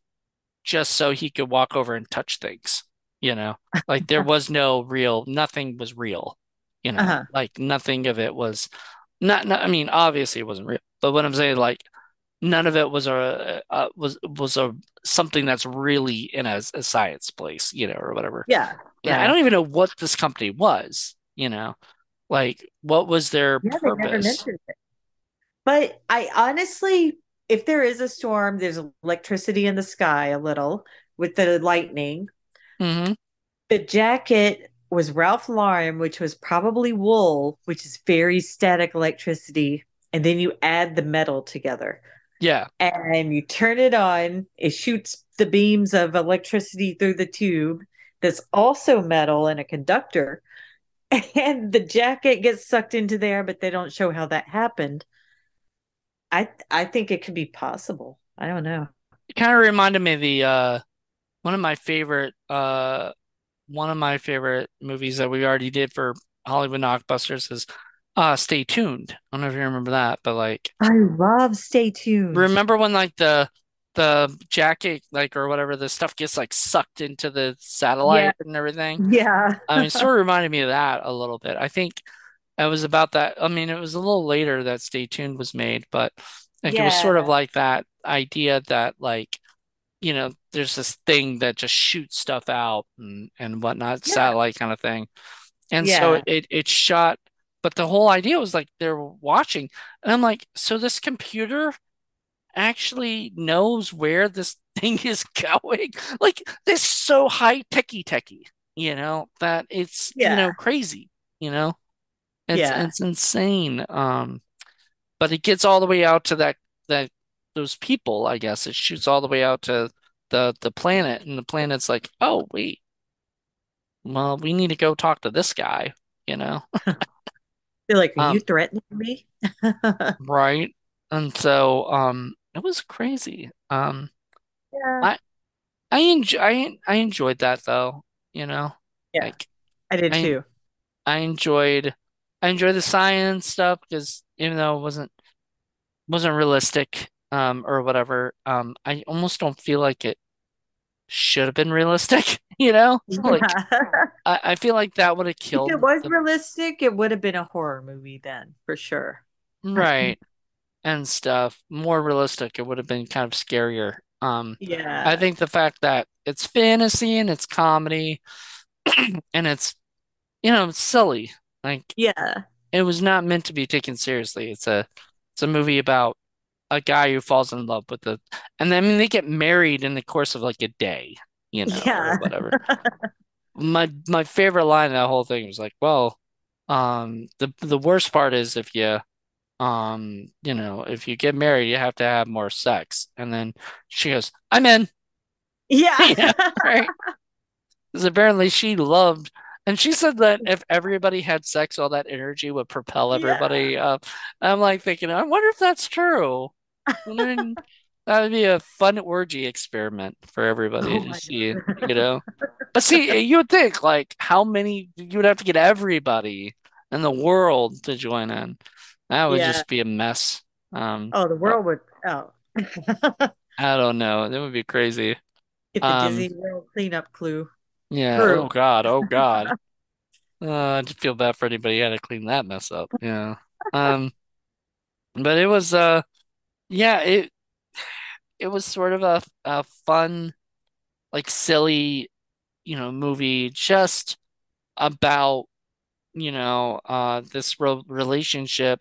just so he could walk over and touch things, you know? Like there was no real, nothing was real, you know? Uh-huh. Like nothing of it was not, not I mean, obviously it wasn't real, but what I'm saying, like none of it was a, uh was was a something that's really in a, a science place, you know, or whatever. Yeah. And I don't even know what this company was, you know, like what was their Yeah, purpose? But I honestly, if there is a storm, there's electricity in the sky a little with the lightning. hmm The jacket was Ralph Lauren, which was probably wool, which is very static electricity. And then you add the metal together Yeah. and you turn it on. It shoots the beams of electricity through the tube that's also metal and a conductor. And the jacket gets sucked into there, but they don't show how that happened. I I think it could be possible. I don't know. It kind of reminded me of the uh one of my favorite uh one of my favorite movies that we already did for Hollywood Blockbusters is uh Stay Tuned. I don't know if you remember that, but like I love Stay Tuned. remember when like the the jacket like or whatever the stuff gets like sucked into the Yeah, satellite and everything. yeah, I mean, sort of reminded me of that a little bit. I think it was about that. I mean, it was a little later that Stay Tuned was made, but like it was sort of like that idea that like you know, there's this thing that just shoots stuff out and, and whatnot, yeah, satellite kind of thing. And so it it shot, but the whole idea was like they're watching. And I'm like, so this computer actually knows where this thing is going? Like this so high techy techy, you know, that it's, you know, crazy, you know? It's yeah, it's insane. Um, but it gets all the way out to that that those people, I guess. It shoots all the way out to the the planet, and the planet's like, oh wait, well, we need to go talk to this guy, you know? they're like, are you Um, threatening me? right. And so, um, it was crazy. Um, Yeah, I I enjoy I, I enjoyed that though, you know? yeah, Like I did I too. I enjoyed I enjoy the science stuff because even though it wasn't wasn't realistic, um, or whatever, um, I almost don't feel like it should have been realistic, you know? Like I, I feel like that would have killed. If it was the realistic, it would have been a horror movie then, for sure. right and stuff. More realistic, it would have been kind of scarier. Um, I think the fact that it's fantasy and it's comedy and it's you know, silly. Like yeah, it was not meant to be taken seriously. It's a it's a movie about a guy who falls in love with the and then I mean they get married in the course of like a day, you know, or yeah, whatever. My my favorite line in that whole thing was like, well, um, the the worst part is if you um, you know, if you get married, you have to have more sex. And then she goes, I'm in. yeah, Yeah, right. Because apparently she loved, and she said that if everybody had sex, all that energy would propel yeah. everybody up. I'm like thinking, I wonder if that's true. That would be a fun orgy experiment for everybody Oh to see, God. you know. But see, you would think like how many you would have to get everybody in the world to join in. That would Yeah. just be a mess. Um, Oh, the world would, oh. I don't know. That would be crazy. Get the Um, Disney World cleanup clue yeah. crew. Oh God. Oh God. Uh, I just feel bad for anybody who had to clean that mess up. Yeah. Um, but it was uh, yeah. It it was sort of a a fun, like silly, you know, movie just about you know uh this re relationship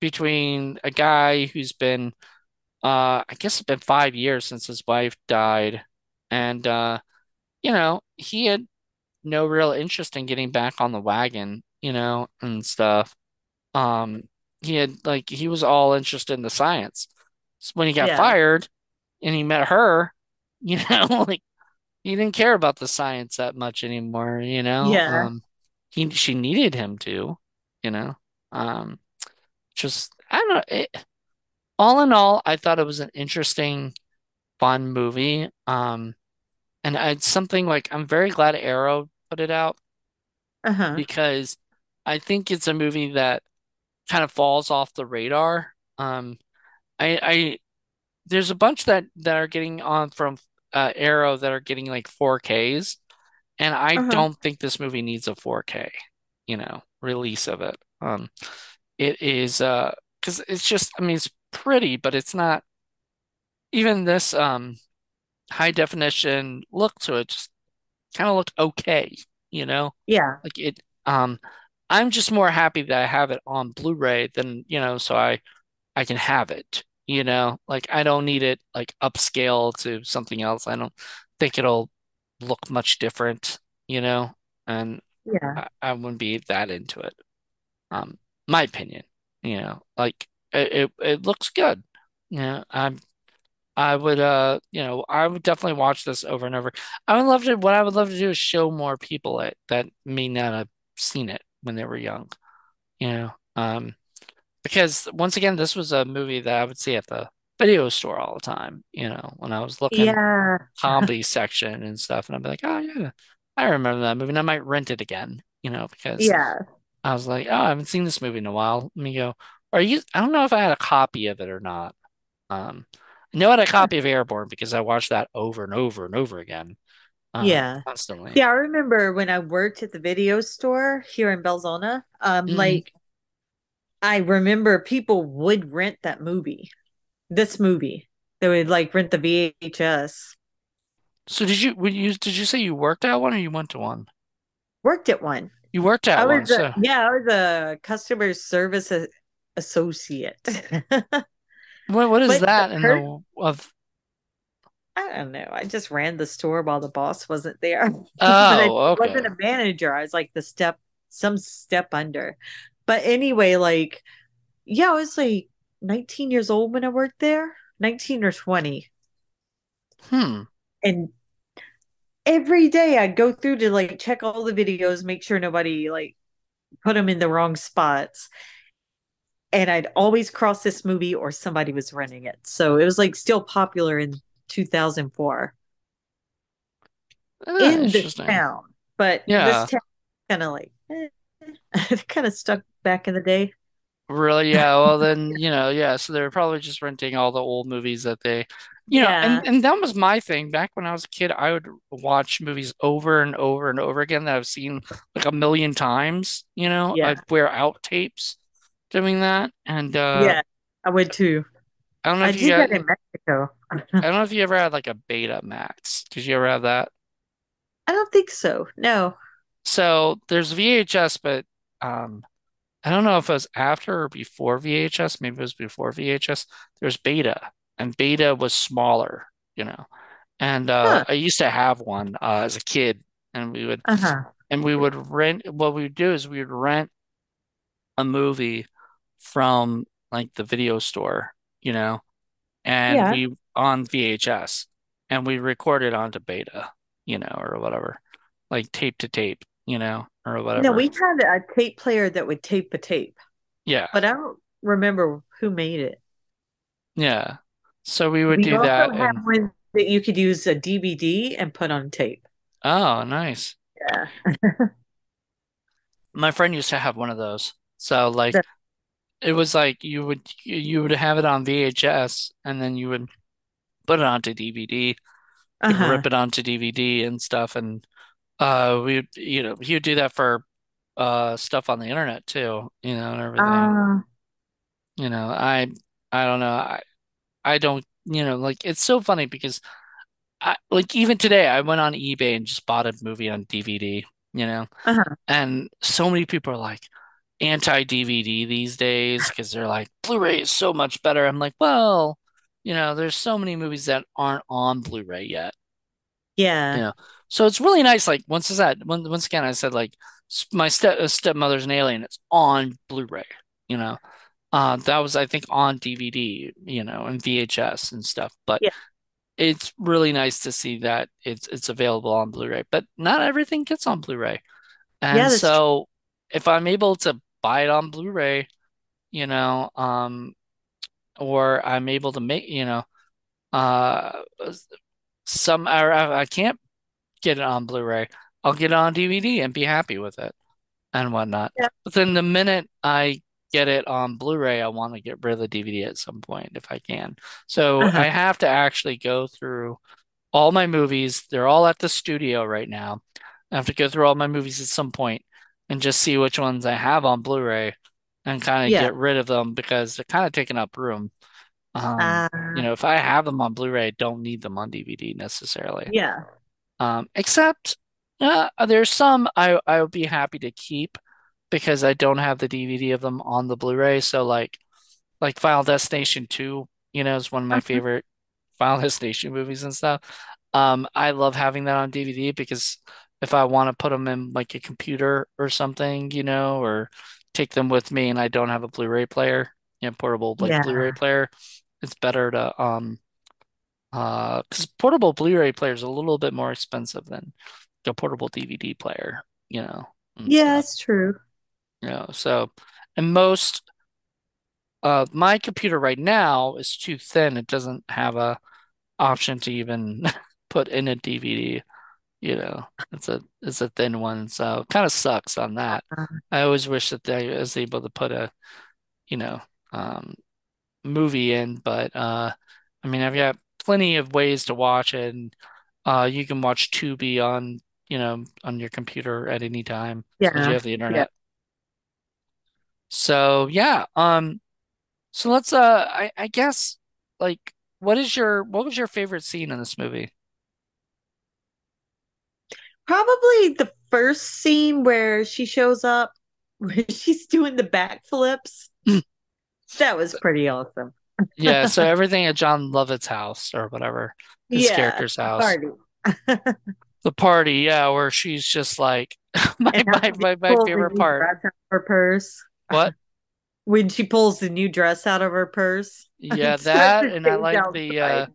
between a guy who's been uh I guess it's been five years since his wife died, and uh you know he had no real interest in getting back on the wagon, you know, and stuff. Um, he had like he was all interested in the science. So when he got Yeah. fired and he met her, you know, like he didn't care about the science that much anymore, you know. Yeah. Um, he she needed him to, you know. Um, just I don't know. It, all in all, I thought it was an interesting, fun movie. Um, and it's something like I'm very glad Arrow put it out Uh-huh. because I think it's a movie that kind of falls off the radar. Um, I, I there's a bunch that that are getting on from uh, Arrow that are getting like 4Ks, and I Uh-huh. don't think this movie needs a 4K, you know, release of it. Um, it is uh, because it's just, I mean, it's pretty, but it's not even this um high definition look to it just kind of looked okay, you know, Yeah. like it. Um, I'm just more happy that I have it on Blu-ray than, you know, so I I can have it, you know? Like I don't need it like upscale to something else. I don't think it'll look much different, you know? And Yeah. I, I wouldn't be that into it. Um, my opinion, you know, like it it, it looks good. You know, I'm I would uh, you know, I would definitely watch this over and over. I would love to what I would love to do is show more people it that may not have seen it when they were young, you know? Um because once again, this was a movie that I would see at the video store all the time, you know, when I was looking Yeah. comedy section and stuff, and I'd be like, oh yeah, I remember that movie, and I might rent it again, you know, because Yeah. I was like, oh, I haven't seen this movie in a while. Let me go. Or you, I don't know if I had a copy of it or not. Um, I know I had a copy of Airborne because I watched that over and over and over again, um, Yeah. constantly. Yeah, I remember when I worked at the video store here in Belzona, um, hmm like I remember people would rent that movie, this movie. They would like rent the VHS. So did you, would you, did you say you worked at one or you went to one? Worked at one. You worked I at one, was a, so yeah, I was a customer service associate. what, what is But the that in per the of? I don't know. I just ran the store while the boss wasn't there. But I Oh, okay. wasn't a manager. I was like the step some step under. But anyway, like yeah, I was like 19 years old when I worked there, 19 or 20. Hmm. And every day I'd go through to like check all the videos, make sure nobody like put them in the wrong spots. And I'd always cross this movie or somebody was renting it. So it was like still popular in 2004 Ah, in the town. But this Yeah. town kind of like eh, it kind of stuck back in the day. Really? Yeah. Well, then, you know, yeah. So they were probably just renting all the old movies that they, you know, Yeah. and and that was my thing. Back when I was a kid, I would watch movies over and over and over again that I've seen like a million times, you know. Yeah. I'd wear out tapes doing that. And uh Yeah. I would too. I don't know I if you did got that in Mexico. I don't know if you ever had like a Betamax. Did you ever have that? I don't think so. No. So there's VHS, but um I don't know if it was after or before VHS. Maybe it was before VHS. There's Beta, and Beta was smaller, you know. And uh, Huh. I used to have one uh, as a kid, and we would Uh-huh. and we would rent. What we would do is we would rent a movie from like the video store, you know, and Yeah. we on VHS, and we recorded onto Beta, you know, or whatever, like tape to tape, you know, or whatever. No, we had a tape player that would tape a tape, Yeah, but I don't remember who made it. yeah. So we would We do that, and one that you could use a DVD and put on tape. Oh, nice. Yeah. My friend used to have one of those. So like That, it was like you would you would have it on VHS and then you would put it onto DVD. Uh-huh. rip it onto DVD and stuff and uh we you know he would do that for uh stuff on the internet too, you know, and everything. Uh, You know, I I don't know. I I don't, you know, like it's so funny because I like even today I went on eBay and just bought a movie on DVD, you know. uh-huh. And so many people are like anti-DVD these days because they're like Blu-ray is so much better. I'm like, well, you know, there's so many movies that aren't on Blu-ray yet. You Yeah. know, so it's really nice. Like once is that once again, I said like my step uh, stepmother's an alien. It's on Blu-ray. You know, uh, that was I think on DVD. You know, and VHS and stuff. But Yeah. it's really nice to see that it's it's available on Blu-ray. But not everything gets on Blu-ray. Yeah, And true. so if I'm able to buy it on Blu-ray, you know, um, or I'm able to make, you know, uh, some or I I can't get it on Blu-ray, I'll get it on DVD and be happy with it and whatnot. Yeah. But then the minute I get it on Blu-ray, I want to get rid of the DVD at some point if I can. So Uh-huh. I have to actually go through all my movies. They're all at the studio right now. I have to go through all my movies at some point and just see which ones I have on Blu-ray and kind of Yeah. get rid of them because they're kind of taking up room. Um, you Uh, know, if I have them on Blu-ray, I don't need them on DVD necessarily. yeah. Um, except uh, there's some I I would be happy to keep because I don't have the DVD of them on the Blu-ray. So like like Final Destination 2, you know, is one of my Uh-huh. favorite Final Destination movies and stuff. Um, I love having that on DVD because if I want to put them in like a computer or something, you know, or take them with me and I don't have a Blu-ray player, you know, portable like Blu-ray player, it's better to um uh because portable Blu-ray player is a little bit more expensive than a portable DVD player, you know, Yeah, stuff. it's true. You know, so and most uh my computer right now is too thin. It doesn't have a option to even put in a DVD, you know. It's a it's a thin one, so kind of sucks on that. Uh, I always wish that they was able to put a, you know, um movie in, but uh I mean I've got plenty of ways to watch it and uh you can watch Tubi on, you know, on your computer at any time long you have the Yeah. internet. So yeah, um so let's uh I I guess like what is your what was your favorite scene in this movie? Probably the first scene where she shows up, where she's doing the backflips. That was pretty awesome. Yeah, so everything at Jon Lovitz's house or whatever, his Yeah, character's the house. party. The party, yeah, where she's just like my my my, my favorite part. dress out of her purse. What? When she pulls the new dress out of her purse Yeah, that and I like the uh.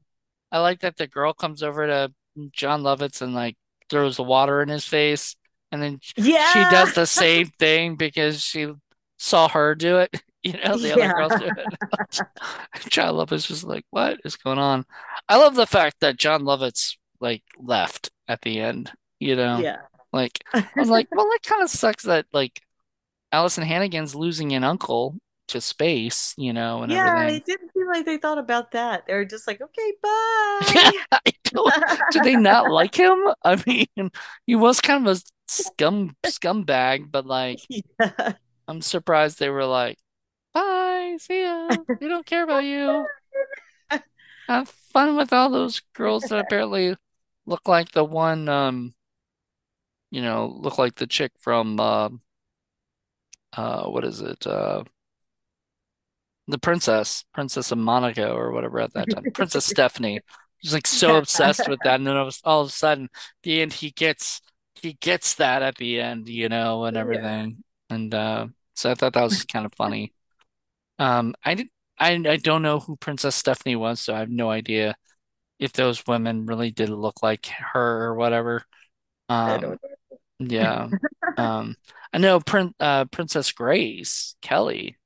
I like that the girl comes over to Jon Lovitz and like throws the water in his face and then she does the same thing because she saw her do it. You know, the other girls do it. Jon Lovitz's just like, what is going on? I love the fact that Jon Lovitz like left at the end, you know? Yeah. Like I'm like, well, it kind of sucks that like Alyson Hannigan's losing an uncle to space, you know, and Yeah, everything. it didn't seem like they thought about that. They were just like, okay, bye. Do they not like him? I mean, he was kind of a scum scumbag, but like, Yeah. I'm surprised they were like, bye, see ya. We don't care about you. Have fun with all those girls that apparently look like the one, um, you know, look like the chick from, uh, uh, what is it? Uh, the princess, Princess of Monaco or whatever at that time, Princess Stephanie. She's like so obsessed with that, and then all of a sudden, the end, he gets he gets that at the end, you know, and Yeah. everything. And uh, so I thought that was kind of funny. Um, I did I I don't know who Princess Stephanie was, so I have no idea if those women really did look like her or whatever. Um, yeah. Um, I know Prin uh, Princess Grace Kelly,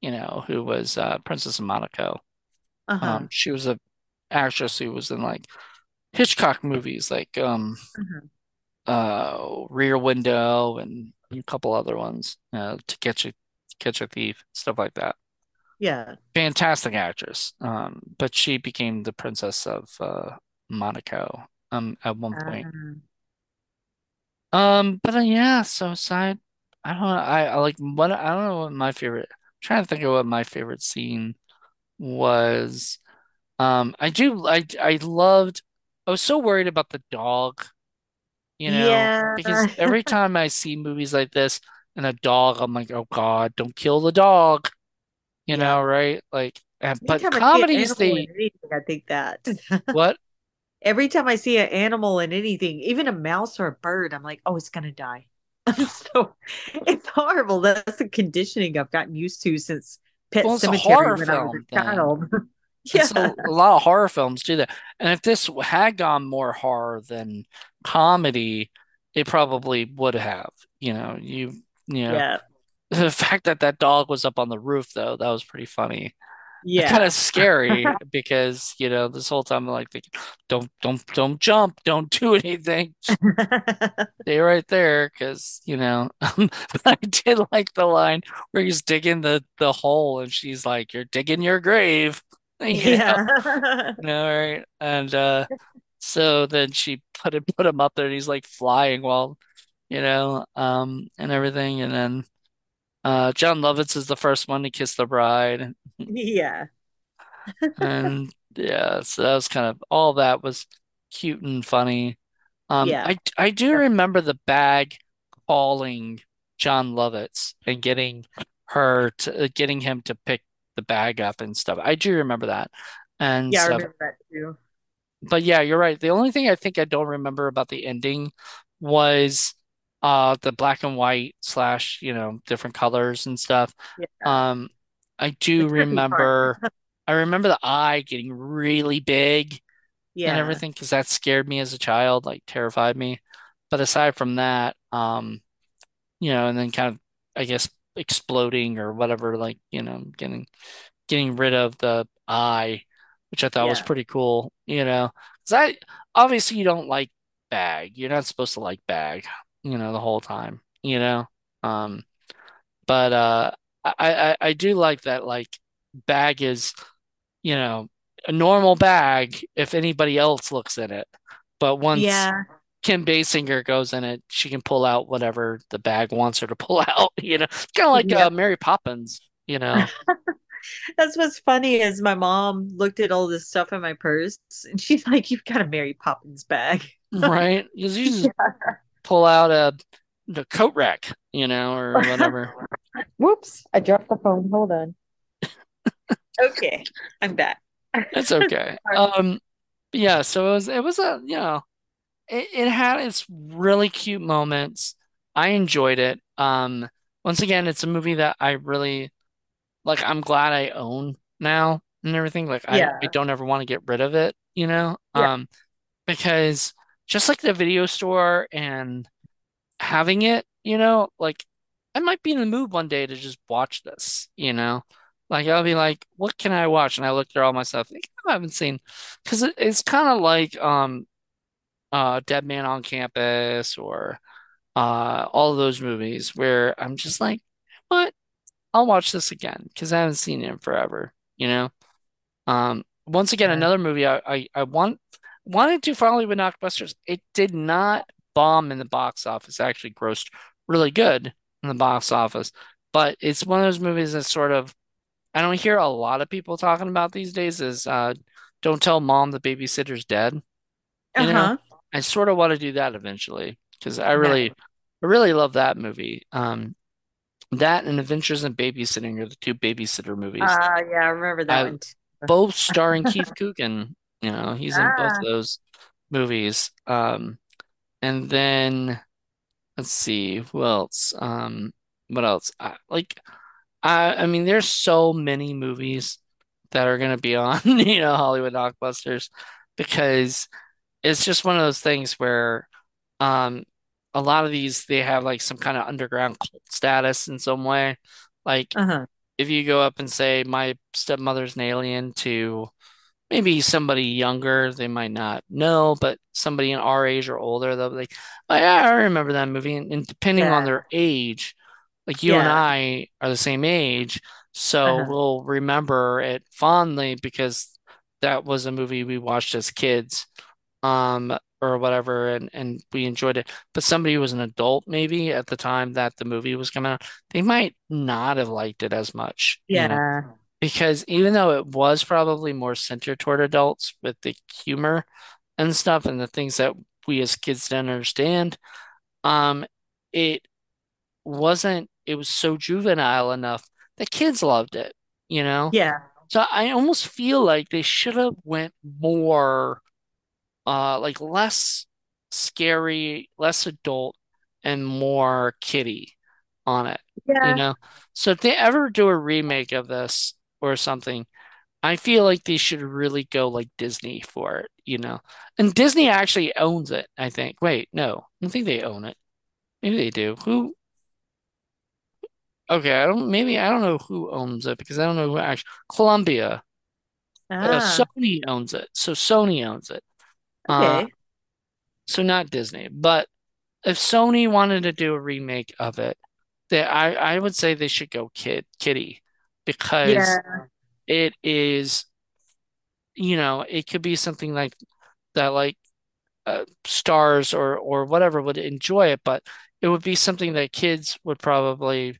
you know, who was uh, Princess of Monaco. Um, Uh-huh. she was a actress who was in like Hitchcock movies, like um, Uh-huh. uh, Rear Window and a couple other ones, uh, To Catch a To Catch a Thief, stuff like that. Yeah. Fantastic actress. Um, but she became the Princess of uh, Monaco um at one point. Um, Um, but uh, yeah, so aside, I don't know. I, I like what I don't know what my favorite. Trying to think of what my favorite scene was. Um, I do. I I loved. I was so worried about the dog, you know, yeah. because every time I see movies like this, and a dog, I'm like, oh God, don't kill the dog, you Yeah. know, right? Like, and, but comedies, they anything, I think that. what? Every time I see an animal in anything, even a mouse or a bird, I'm like, oh, it's gonna die. So it's horrible. That's the conditioning I've gotten used to since Pet Well, Cemetery horror when I was a child. Yeah. so a lot of horror films do that. And if this had gone more horror than comedy, it probably would have. You know, you you know, Yeah. the fact that that dog was up on the roof though, that was pretty funny. And kind of scary because, you know, this whole time I'm like thinking, don't don't don't jump, don't do anything. Stay right there because, you know, but I did like the line where he's digging the the hole and she's like, You're digging your grave. You Yeah. you know, right? And uh So then she put him put him up there and he's like flying while, you know, um, and everything. And then uh Jon Lovitz is the first one to kiss the bride. Yeah. And yeah, so that was kind of all that was cute and funny. Um, Yeah. I I do remember the bag calling Jon Lovitz and getting her to uh, getting him to pick the bag up and stuff. I do remember that and Yeah, I remember that too. But yeah, you're right. The only thing I think I don't remember about the ending was uh the black and white slash, you know, different colors and stuff. Yeah. Um I do remember I remember the eye getting really big yeah. and everything because that scared me as a child, like terrified me. But aside from that, um, you know, and then kind of I guess exploding or whatever, like, you know, getting getting rid of the eye, which I thought was pretty cool, you know because I obviously you don't like Bag. You're not supposed to like Bag, you know, the whole time, you know. Um, but uh I I, I do like that like Bag is, you know, a normal bag if anybody else looks in it. But once Yeah. Kim Basinger goes in it, she can pull out whatever the bag wants her to pull out, you know. Kind of like Yeah. uh, Mary Poppins, you know. That's what's funny is my mom looked at all this stuff in my purse and she's like, You've got a Mary Poppins bag. Right? Because you just Yeah. Pull out a the coat rack, you know, or whatever. Whoops, I dropped the phone. Hold on. Okay, I'm back. It's okay. Um, yeah, so it was it was a, you know, it, it had its really cute moments. I enjoyed it. Um, once again, it's a movie that I really like. I'm glad I own now and everything. Like I, I don't ever want to get rid of it, you know? Yeah. Um, because just like the video store and having it, you know, like I might be in the mood one day to just watch this, you know? Like I'll be like, what can I watch? And I look through all my stuff. Like, I haven't seen because it, it's kind of like um uh Dead Man on Campus or uh all of those movies where I'm just like, what? I'll watch this again because I haven't seen it in forever, you know? Um once again, another movie I I, I want wanted to for Hollywood Blockbusters. It did not bomb in the box office. It actually grossed really good in the box office. But it's one of those movies that sort of I don't hear a lot of people talking about these days is uh Don't Tell Mom the Babysitter's Dead, you know? Uh-huh. I sort of want to do that eventually because I really Nice. I really love that movie. Um that and Adventures in Babysitting are the two babysitter movies. Uh, yeah, I remember that too. both starring Keith Coogan, you know, he's in both Ah, those movies. Um and then let's see who else. Um what else? I, like I I mean there's so many movies that are going to be on, you know, Hollywood blockbusters because it's just one of those things where um a lot of these they have like some kind of underground cult status in some way. Like uh-huh. if you go up and say my stepmother's an alien to maybe somebody younger, they might not know, but somebody in our age or older, they'll be like, oh, yeah, I remember that movie. And, and depending on their age, like you and I are the same age, so Uh-huh. we'll remember it fondly because that was a movie we watched as kids, um, or whatever, and, and we enjoyed it. But somebody who was an adult maybe at the time that the movie was coming out, they might not have liked it as much, you know. Because even though it was probably more centered toward adults with the humor and stuff and the things that we as kids didn't understand, um, it wasn't it was so juvenile enough that kids loved it, you know? Yeah. So I almost feel like they should have went more uh like less scary, less adult and more kiddie on it, Yeah. you know? So if they ever do a remake of this or something, I feel like they should really go like Disney for it, you know? And Disney actually owns it, I think. Wait, no, I don't think they own it. Maybe they do. Who? Okay, I don't, maybe I don't know who owns it because I don't know who actually, Columbia. Uh, Ah, Sony owns it. So Sony owns it. Uh, okay. so not Disney. But if Sony wanted to do a remake of it, that I, I would say they should go Kid Kitty because Yeah. it is, you know, it could be something like that, like uh, stars or or whatever would enjoy it, but it would be something that kids would probably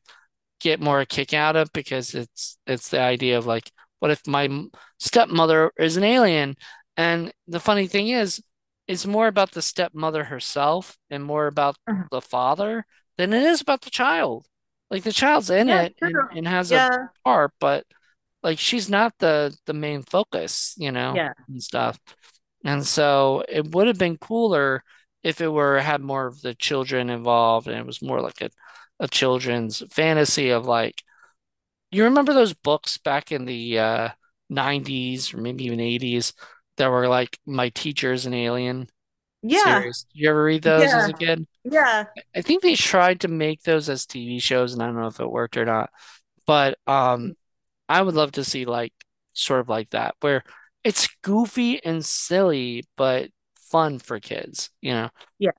get more a kick out of because it's it's the idea of like, what if my stepmother is an alien? And the funny thing is, it's more about the stepmother herself and more about Uh-huh. the father than it is about the child. Like the child's in Yeah, it and, and has a Yeah. part, but like she's not the the main focus, you know, Yeah. and stuff. And so it would have been cooler if it were had more of the children involved and it was more like a, a children's fantasy of like you remember those books back in the uh 90s or maybe even 80s that were like My Teacher's an Alien Yeah. series. You ever read those as a kid? Yeah. I think they tried to make those as TV shows and I don't know if it worked or not. But um I would love to see like sort of like that where it's goofy and silly but fun for kids, you know. Yeah.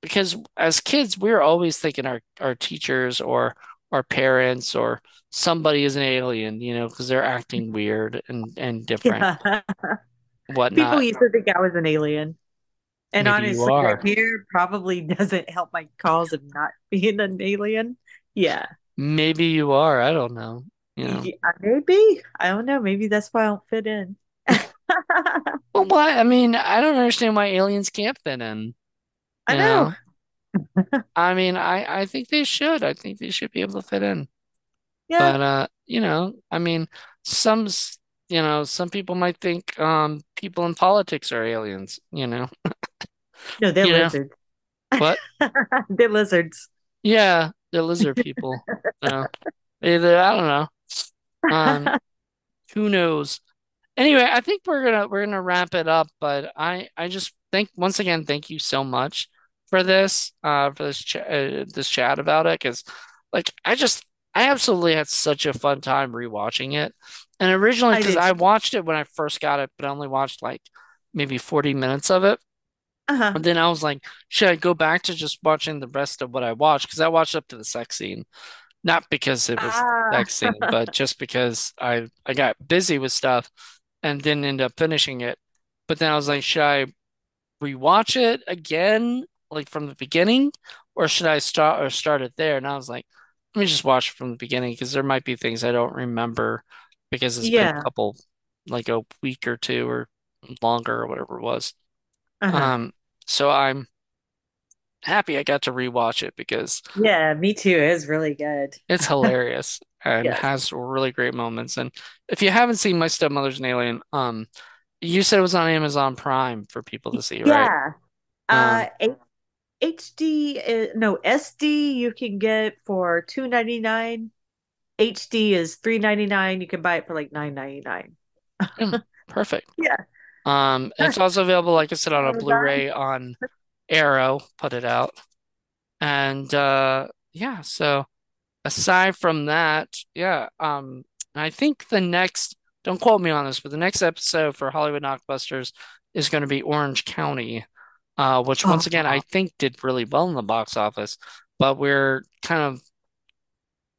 Because as kids, we're always thinking our our teachers or our parents or somebody is an alien, you know, because they're acting weird and and different, Yeah. People used to think I was an alien. And Maybe honestly, here probably doesn't help my cause of not being an alien. Yeah. Maybe you are. I don't know. You know. Yeah, maybe. I don't know. Maybe that's why I don't fit in. Well, what? I mean, I don't understand why aliens can't fit in, I know. know? I mean, I I think they should. I think they should be able to fit in. Yeah. But uh, you know, I mean, some you know, some people might think um people in politics are aliens, you know. No, they're You know, lizards. what? They're lizards. Yeah, they're lizard people. So either I don't know. Um, who knows? Anyway, I think we're gonna we're gonna wrap it up, but I I just think once again, thank you so much for this uh for this ch uh, this chat about it because like I just I absolutely had such a fun time rewatching it. And originally I because did. I watched it when I first got it, but I only watched like maybe 40 minutes of it. Uh-huh. And then I was like, should I go back to just watching the rest of what I watched? Because I watched up to the sex scene. Not because it was Ah. sex scene, but just because I I got busy with stuff and didn't end up finishing it. But then I was like, should I rewatch it again, like from the beginning, or should I start or start it there? And I was like, let me just watch it from the beginning because there might be things I don't remember because it's been a couple, like a week or two or longer or whatever it was. Uh-huh. Um, so I'm happy I got to rewatch it because Yeah, me too. It was really good. it's hilarious and Yes. has really great moments. And if you haven't seen My Stepmother's an Alien, um, you said it was on Amazon Prime for people to see, right? Yeah. Uh, Um, H- HD, uh, no, SD you can get for two ninety nine. HD is three ninety nine. You can buy it for like nine ninety nine. yeah, perfect. Yeah. Um, it's also available, like I said, on a Blu-ray on Arrow, put it out. And uh yeah, so aside from that, yeah, um I think the next, don't quote me on this, but the next episode for Hollywood Knockbusters is going to be Orange County, uh, which once again I Oh, think did really well in the box office, but we're kind of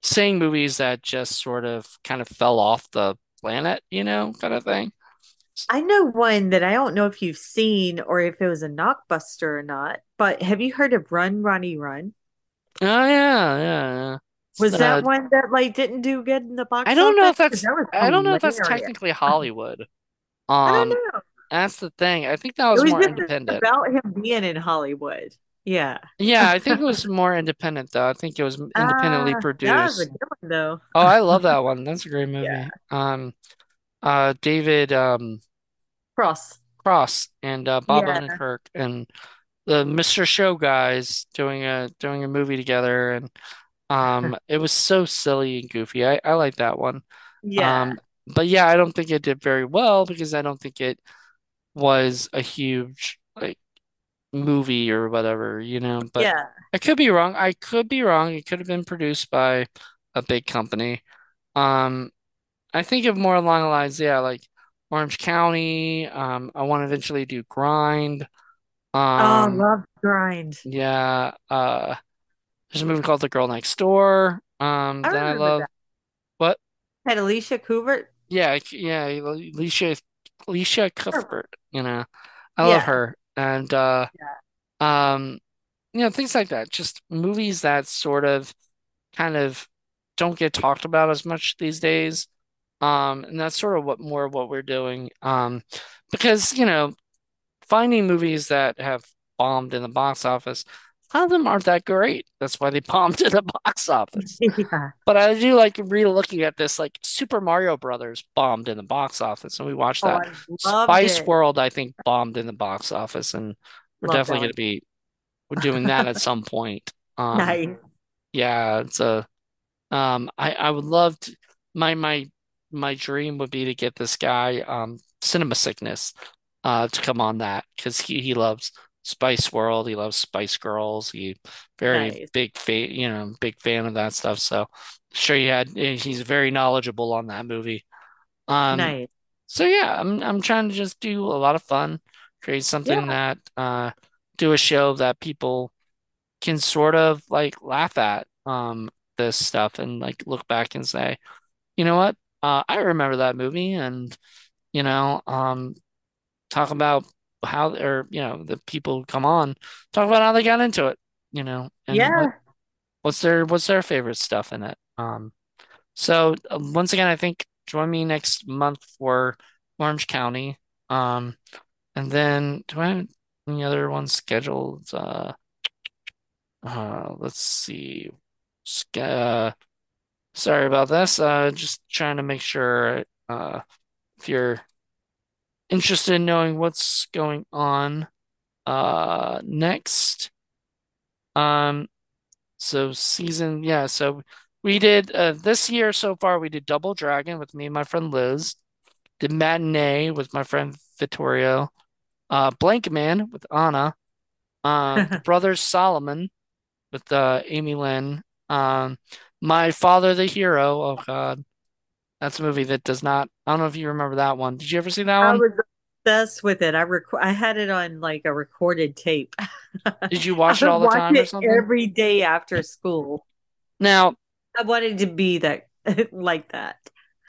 seeing movies that just sort of kind of fell off the planet, you know, kind of thing. I know one that I don't know if you've seen or if it was a knockbuster or not, but have you heard of Run, Ronnie, Run? Oh yeah, yeah, yeah. Was that one that like didn't do good in the box? I don't know if that's that I don't know if that's technically Hollywood. I don't Um, know. that's the thing. I think that was was more independent. about him being in Hollywood. Yeah. Yeah, I think it was more independent though. I think it was independently Ah, that was a produced. good one though. Oh, I love that one. That's a great Yeah. movie. Um, uh, David um Cross. Cross and uh, Bob Yeah. Odenkirk and the Mr. Show guys doing a doing a movie together, and um, it was so silly and goofy. I I like that one. Yeah. Um, but yeah, I don't think it did very well because I don't think it was a huge like movie or whatever, you know. But Yeah. I could be wrong. I could be wrong. It could have been produced by a big company. Um, I think of more along the lines, yeah, like Orange County. Um, I want to eventually do Grind. Oh, Um, love grind. yeah. Uh, there's a movie called The Girl Next Door. Um, I that I love. that. What? Had Alicia Coovert. Yeah, yeah. Alicia, Alicia. Cuthbert. You know, I love Yeah. her. And uh, Yeah. um, you know, things like that. Just movies that sort of kind of don't get talked about as much these days. Um, and that's sort of what more of what we're doing. Um, because, you know, finding movies that have bombed in the box office, of them aren't that great. That's why they bombed in the box office. Yeah. But I do like re-looking at this, like Super Mario Brothers bombed in the box office, and we watched Oh, that. Loved Spice it. World, I think, bombed in the box office, and we're Love definitely going to be doing that at some point. Um, Nice. yeah, it's a um, I I would love to. My my my dream would be to get this guy, um, Cinema Sickness, uh, to come on that because he he loves Spice World. He loves Spice Girls. He very Nice. big fan, you know, big fan of that stuff. So sure he had. He's very knowledgeable on that movie. Um, Nice. so yeah, I'm I'm trying to just do a lot of fun, create something Yeah. that uh, do a show that people can sort of like laugh at um this stuff and like look back and say, you know what? Uh, I remember that movie and you know, um talk about how or you know, the people who come on talk about how they got into it, you know, and what Yeah. what's their what's their favorite stuff in it. Um so uh, once again, I think join me next month for Orange County. Um and then do I have any other ones scheduled? Uh uh let's see. Uh, Sorry about this. Uh, just trying to make sure uh, if you're interested in knowing what's going on uh, next. Um, so season, yeah. So we did uh, this year so far. We did Double Dragon with me and my friend Liz. Did Matinee with my friend Vittorio. Uh, Blankman with Anna. Um, Brothers Solomon with uh, Amy Lynn. Um, My Father the Hero. Oh God. That's a movie that does not. I don't know if you remember that one. Did you ever see that one? I one? was obsessed with it. I rec I had it on like a recorded tape. Did you watch it all the watch time or it something? every day after school. Now, I wanted to be that like that.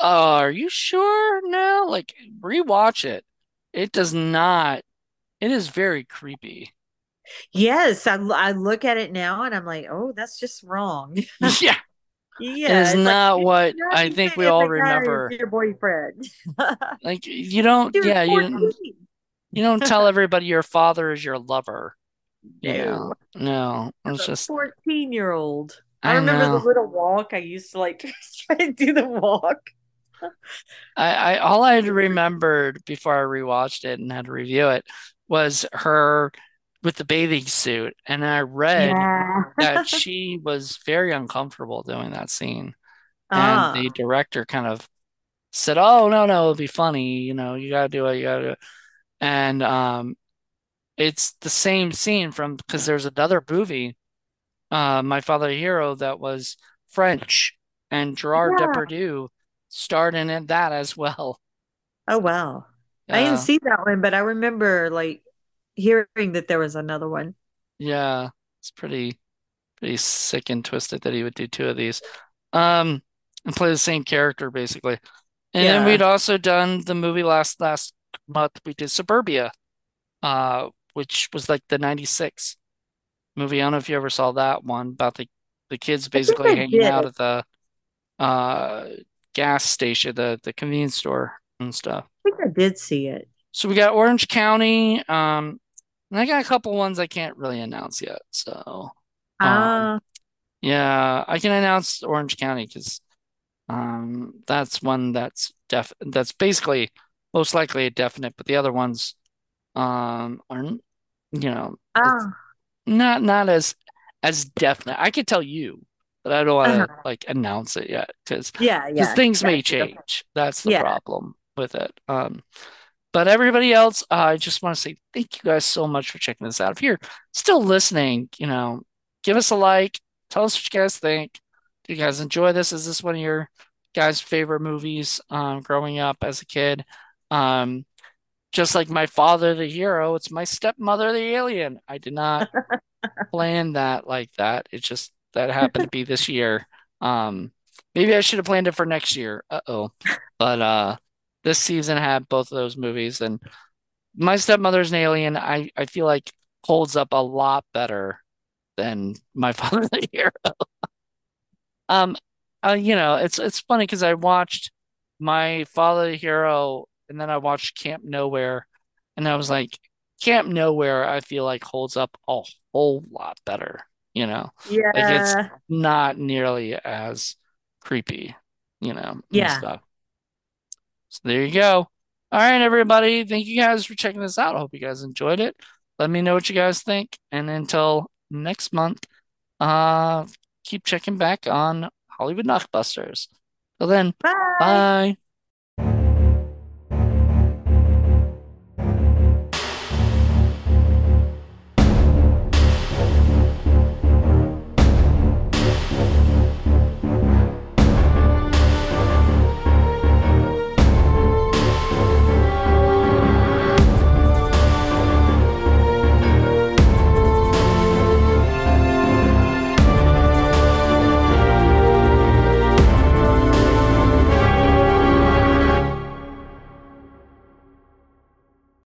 uh, are you sure now? Like, rewatch it. It does not. It is very creepy. Yes, I, I look at it now and I'm like, oh, that's just wrong. Yeah, Yeah, is it's like not what not I think we all a guy is remember. your boyfriend. Like, you don't. Was Yeah, you 14. you don't tell everybody your father is your lover. Yeah, No, no. It's just. 14 year old. I I remember the little walk. I used to like try to do the walk. I, I all I had remembered before I rewatched it and had to review it was her with the bathing suit, and I read Yeah. that she was very uncomfortable doing that scene, and the Ah, director kind of said, "Oh no, no, it'll be funny, you know, you gotta do it, you gotta do it," and um, it's the same scene from because there's another movie, uh, My Father Hero, that was French, and Gerard yeah. Depardieu starred in that as well. Oh, wow. I didn't Uh, see that one, but I remember like hearing that there was another one. Yeah, it's pretty pretty sick and twisted that he would do two of these. Um, and play the same character basically. And then we'd also done the movie last last month. We did Suburbia, uh, which was like the 96 movie. I don't know if you ever saw that one about the the kids basically hanging did. out at the uh gas station, the the convenience store and stuff. I think I did see it. So we got Orange County. Um, And I got a couple ones I can't really announce yet. So, um, Ah, yeah, I can announce Orange County because um, that's one that's def that's basically most likely a definite, but the other ones um aren't, you know, ah, not not as as definite. I could tell you, but I don't want to uh-huh. like announce it yet because Yeah, yeah. things may change. That's the Yeah. problem with it. Um, but everybody else, uh, I just want to say thank you guys so much for checking this out. If you're still listening, you know, give us a like. Tell us what you guys think. Do you guys enjoy this? Is this one of your guys' favorite movies um, growing up as a kid? Um, just like my father, the hero, it's my stepmother, the alien. I did not plan that like that. It just that happened to be this year. Um, maybe I should have planned it for next year. Uh-oh. But uh, this season had both of those movies, and my stepmother's an alien. I I feel like holds up a lot better than my father, the hero. Um, uh, you know, it's it's funny because I watched my father, the hero, and then I watched Camp Nowhere, and I was like, Camp Nowhere, I feel like holds up a whole lot better. You know, like it's not nearly as creepy, you know, Yeah. So there you go. All right, everybody. Thank you guys for checking this out. I hope you guys enjoyed it. Let me know what you guys think. And until next month, uh, keep checking back on Hollywood Knockbusters. Till then, Bye. bye.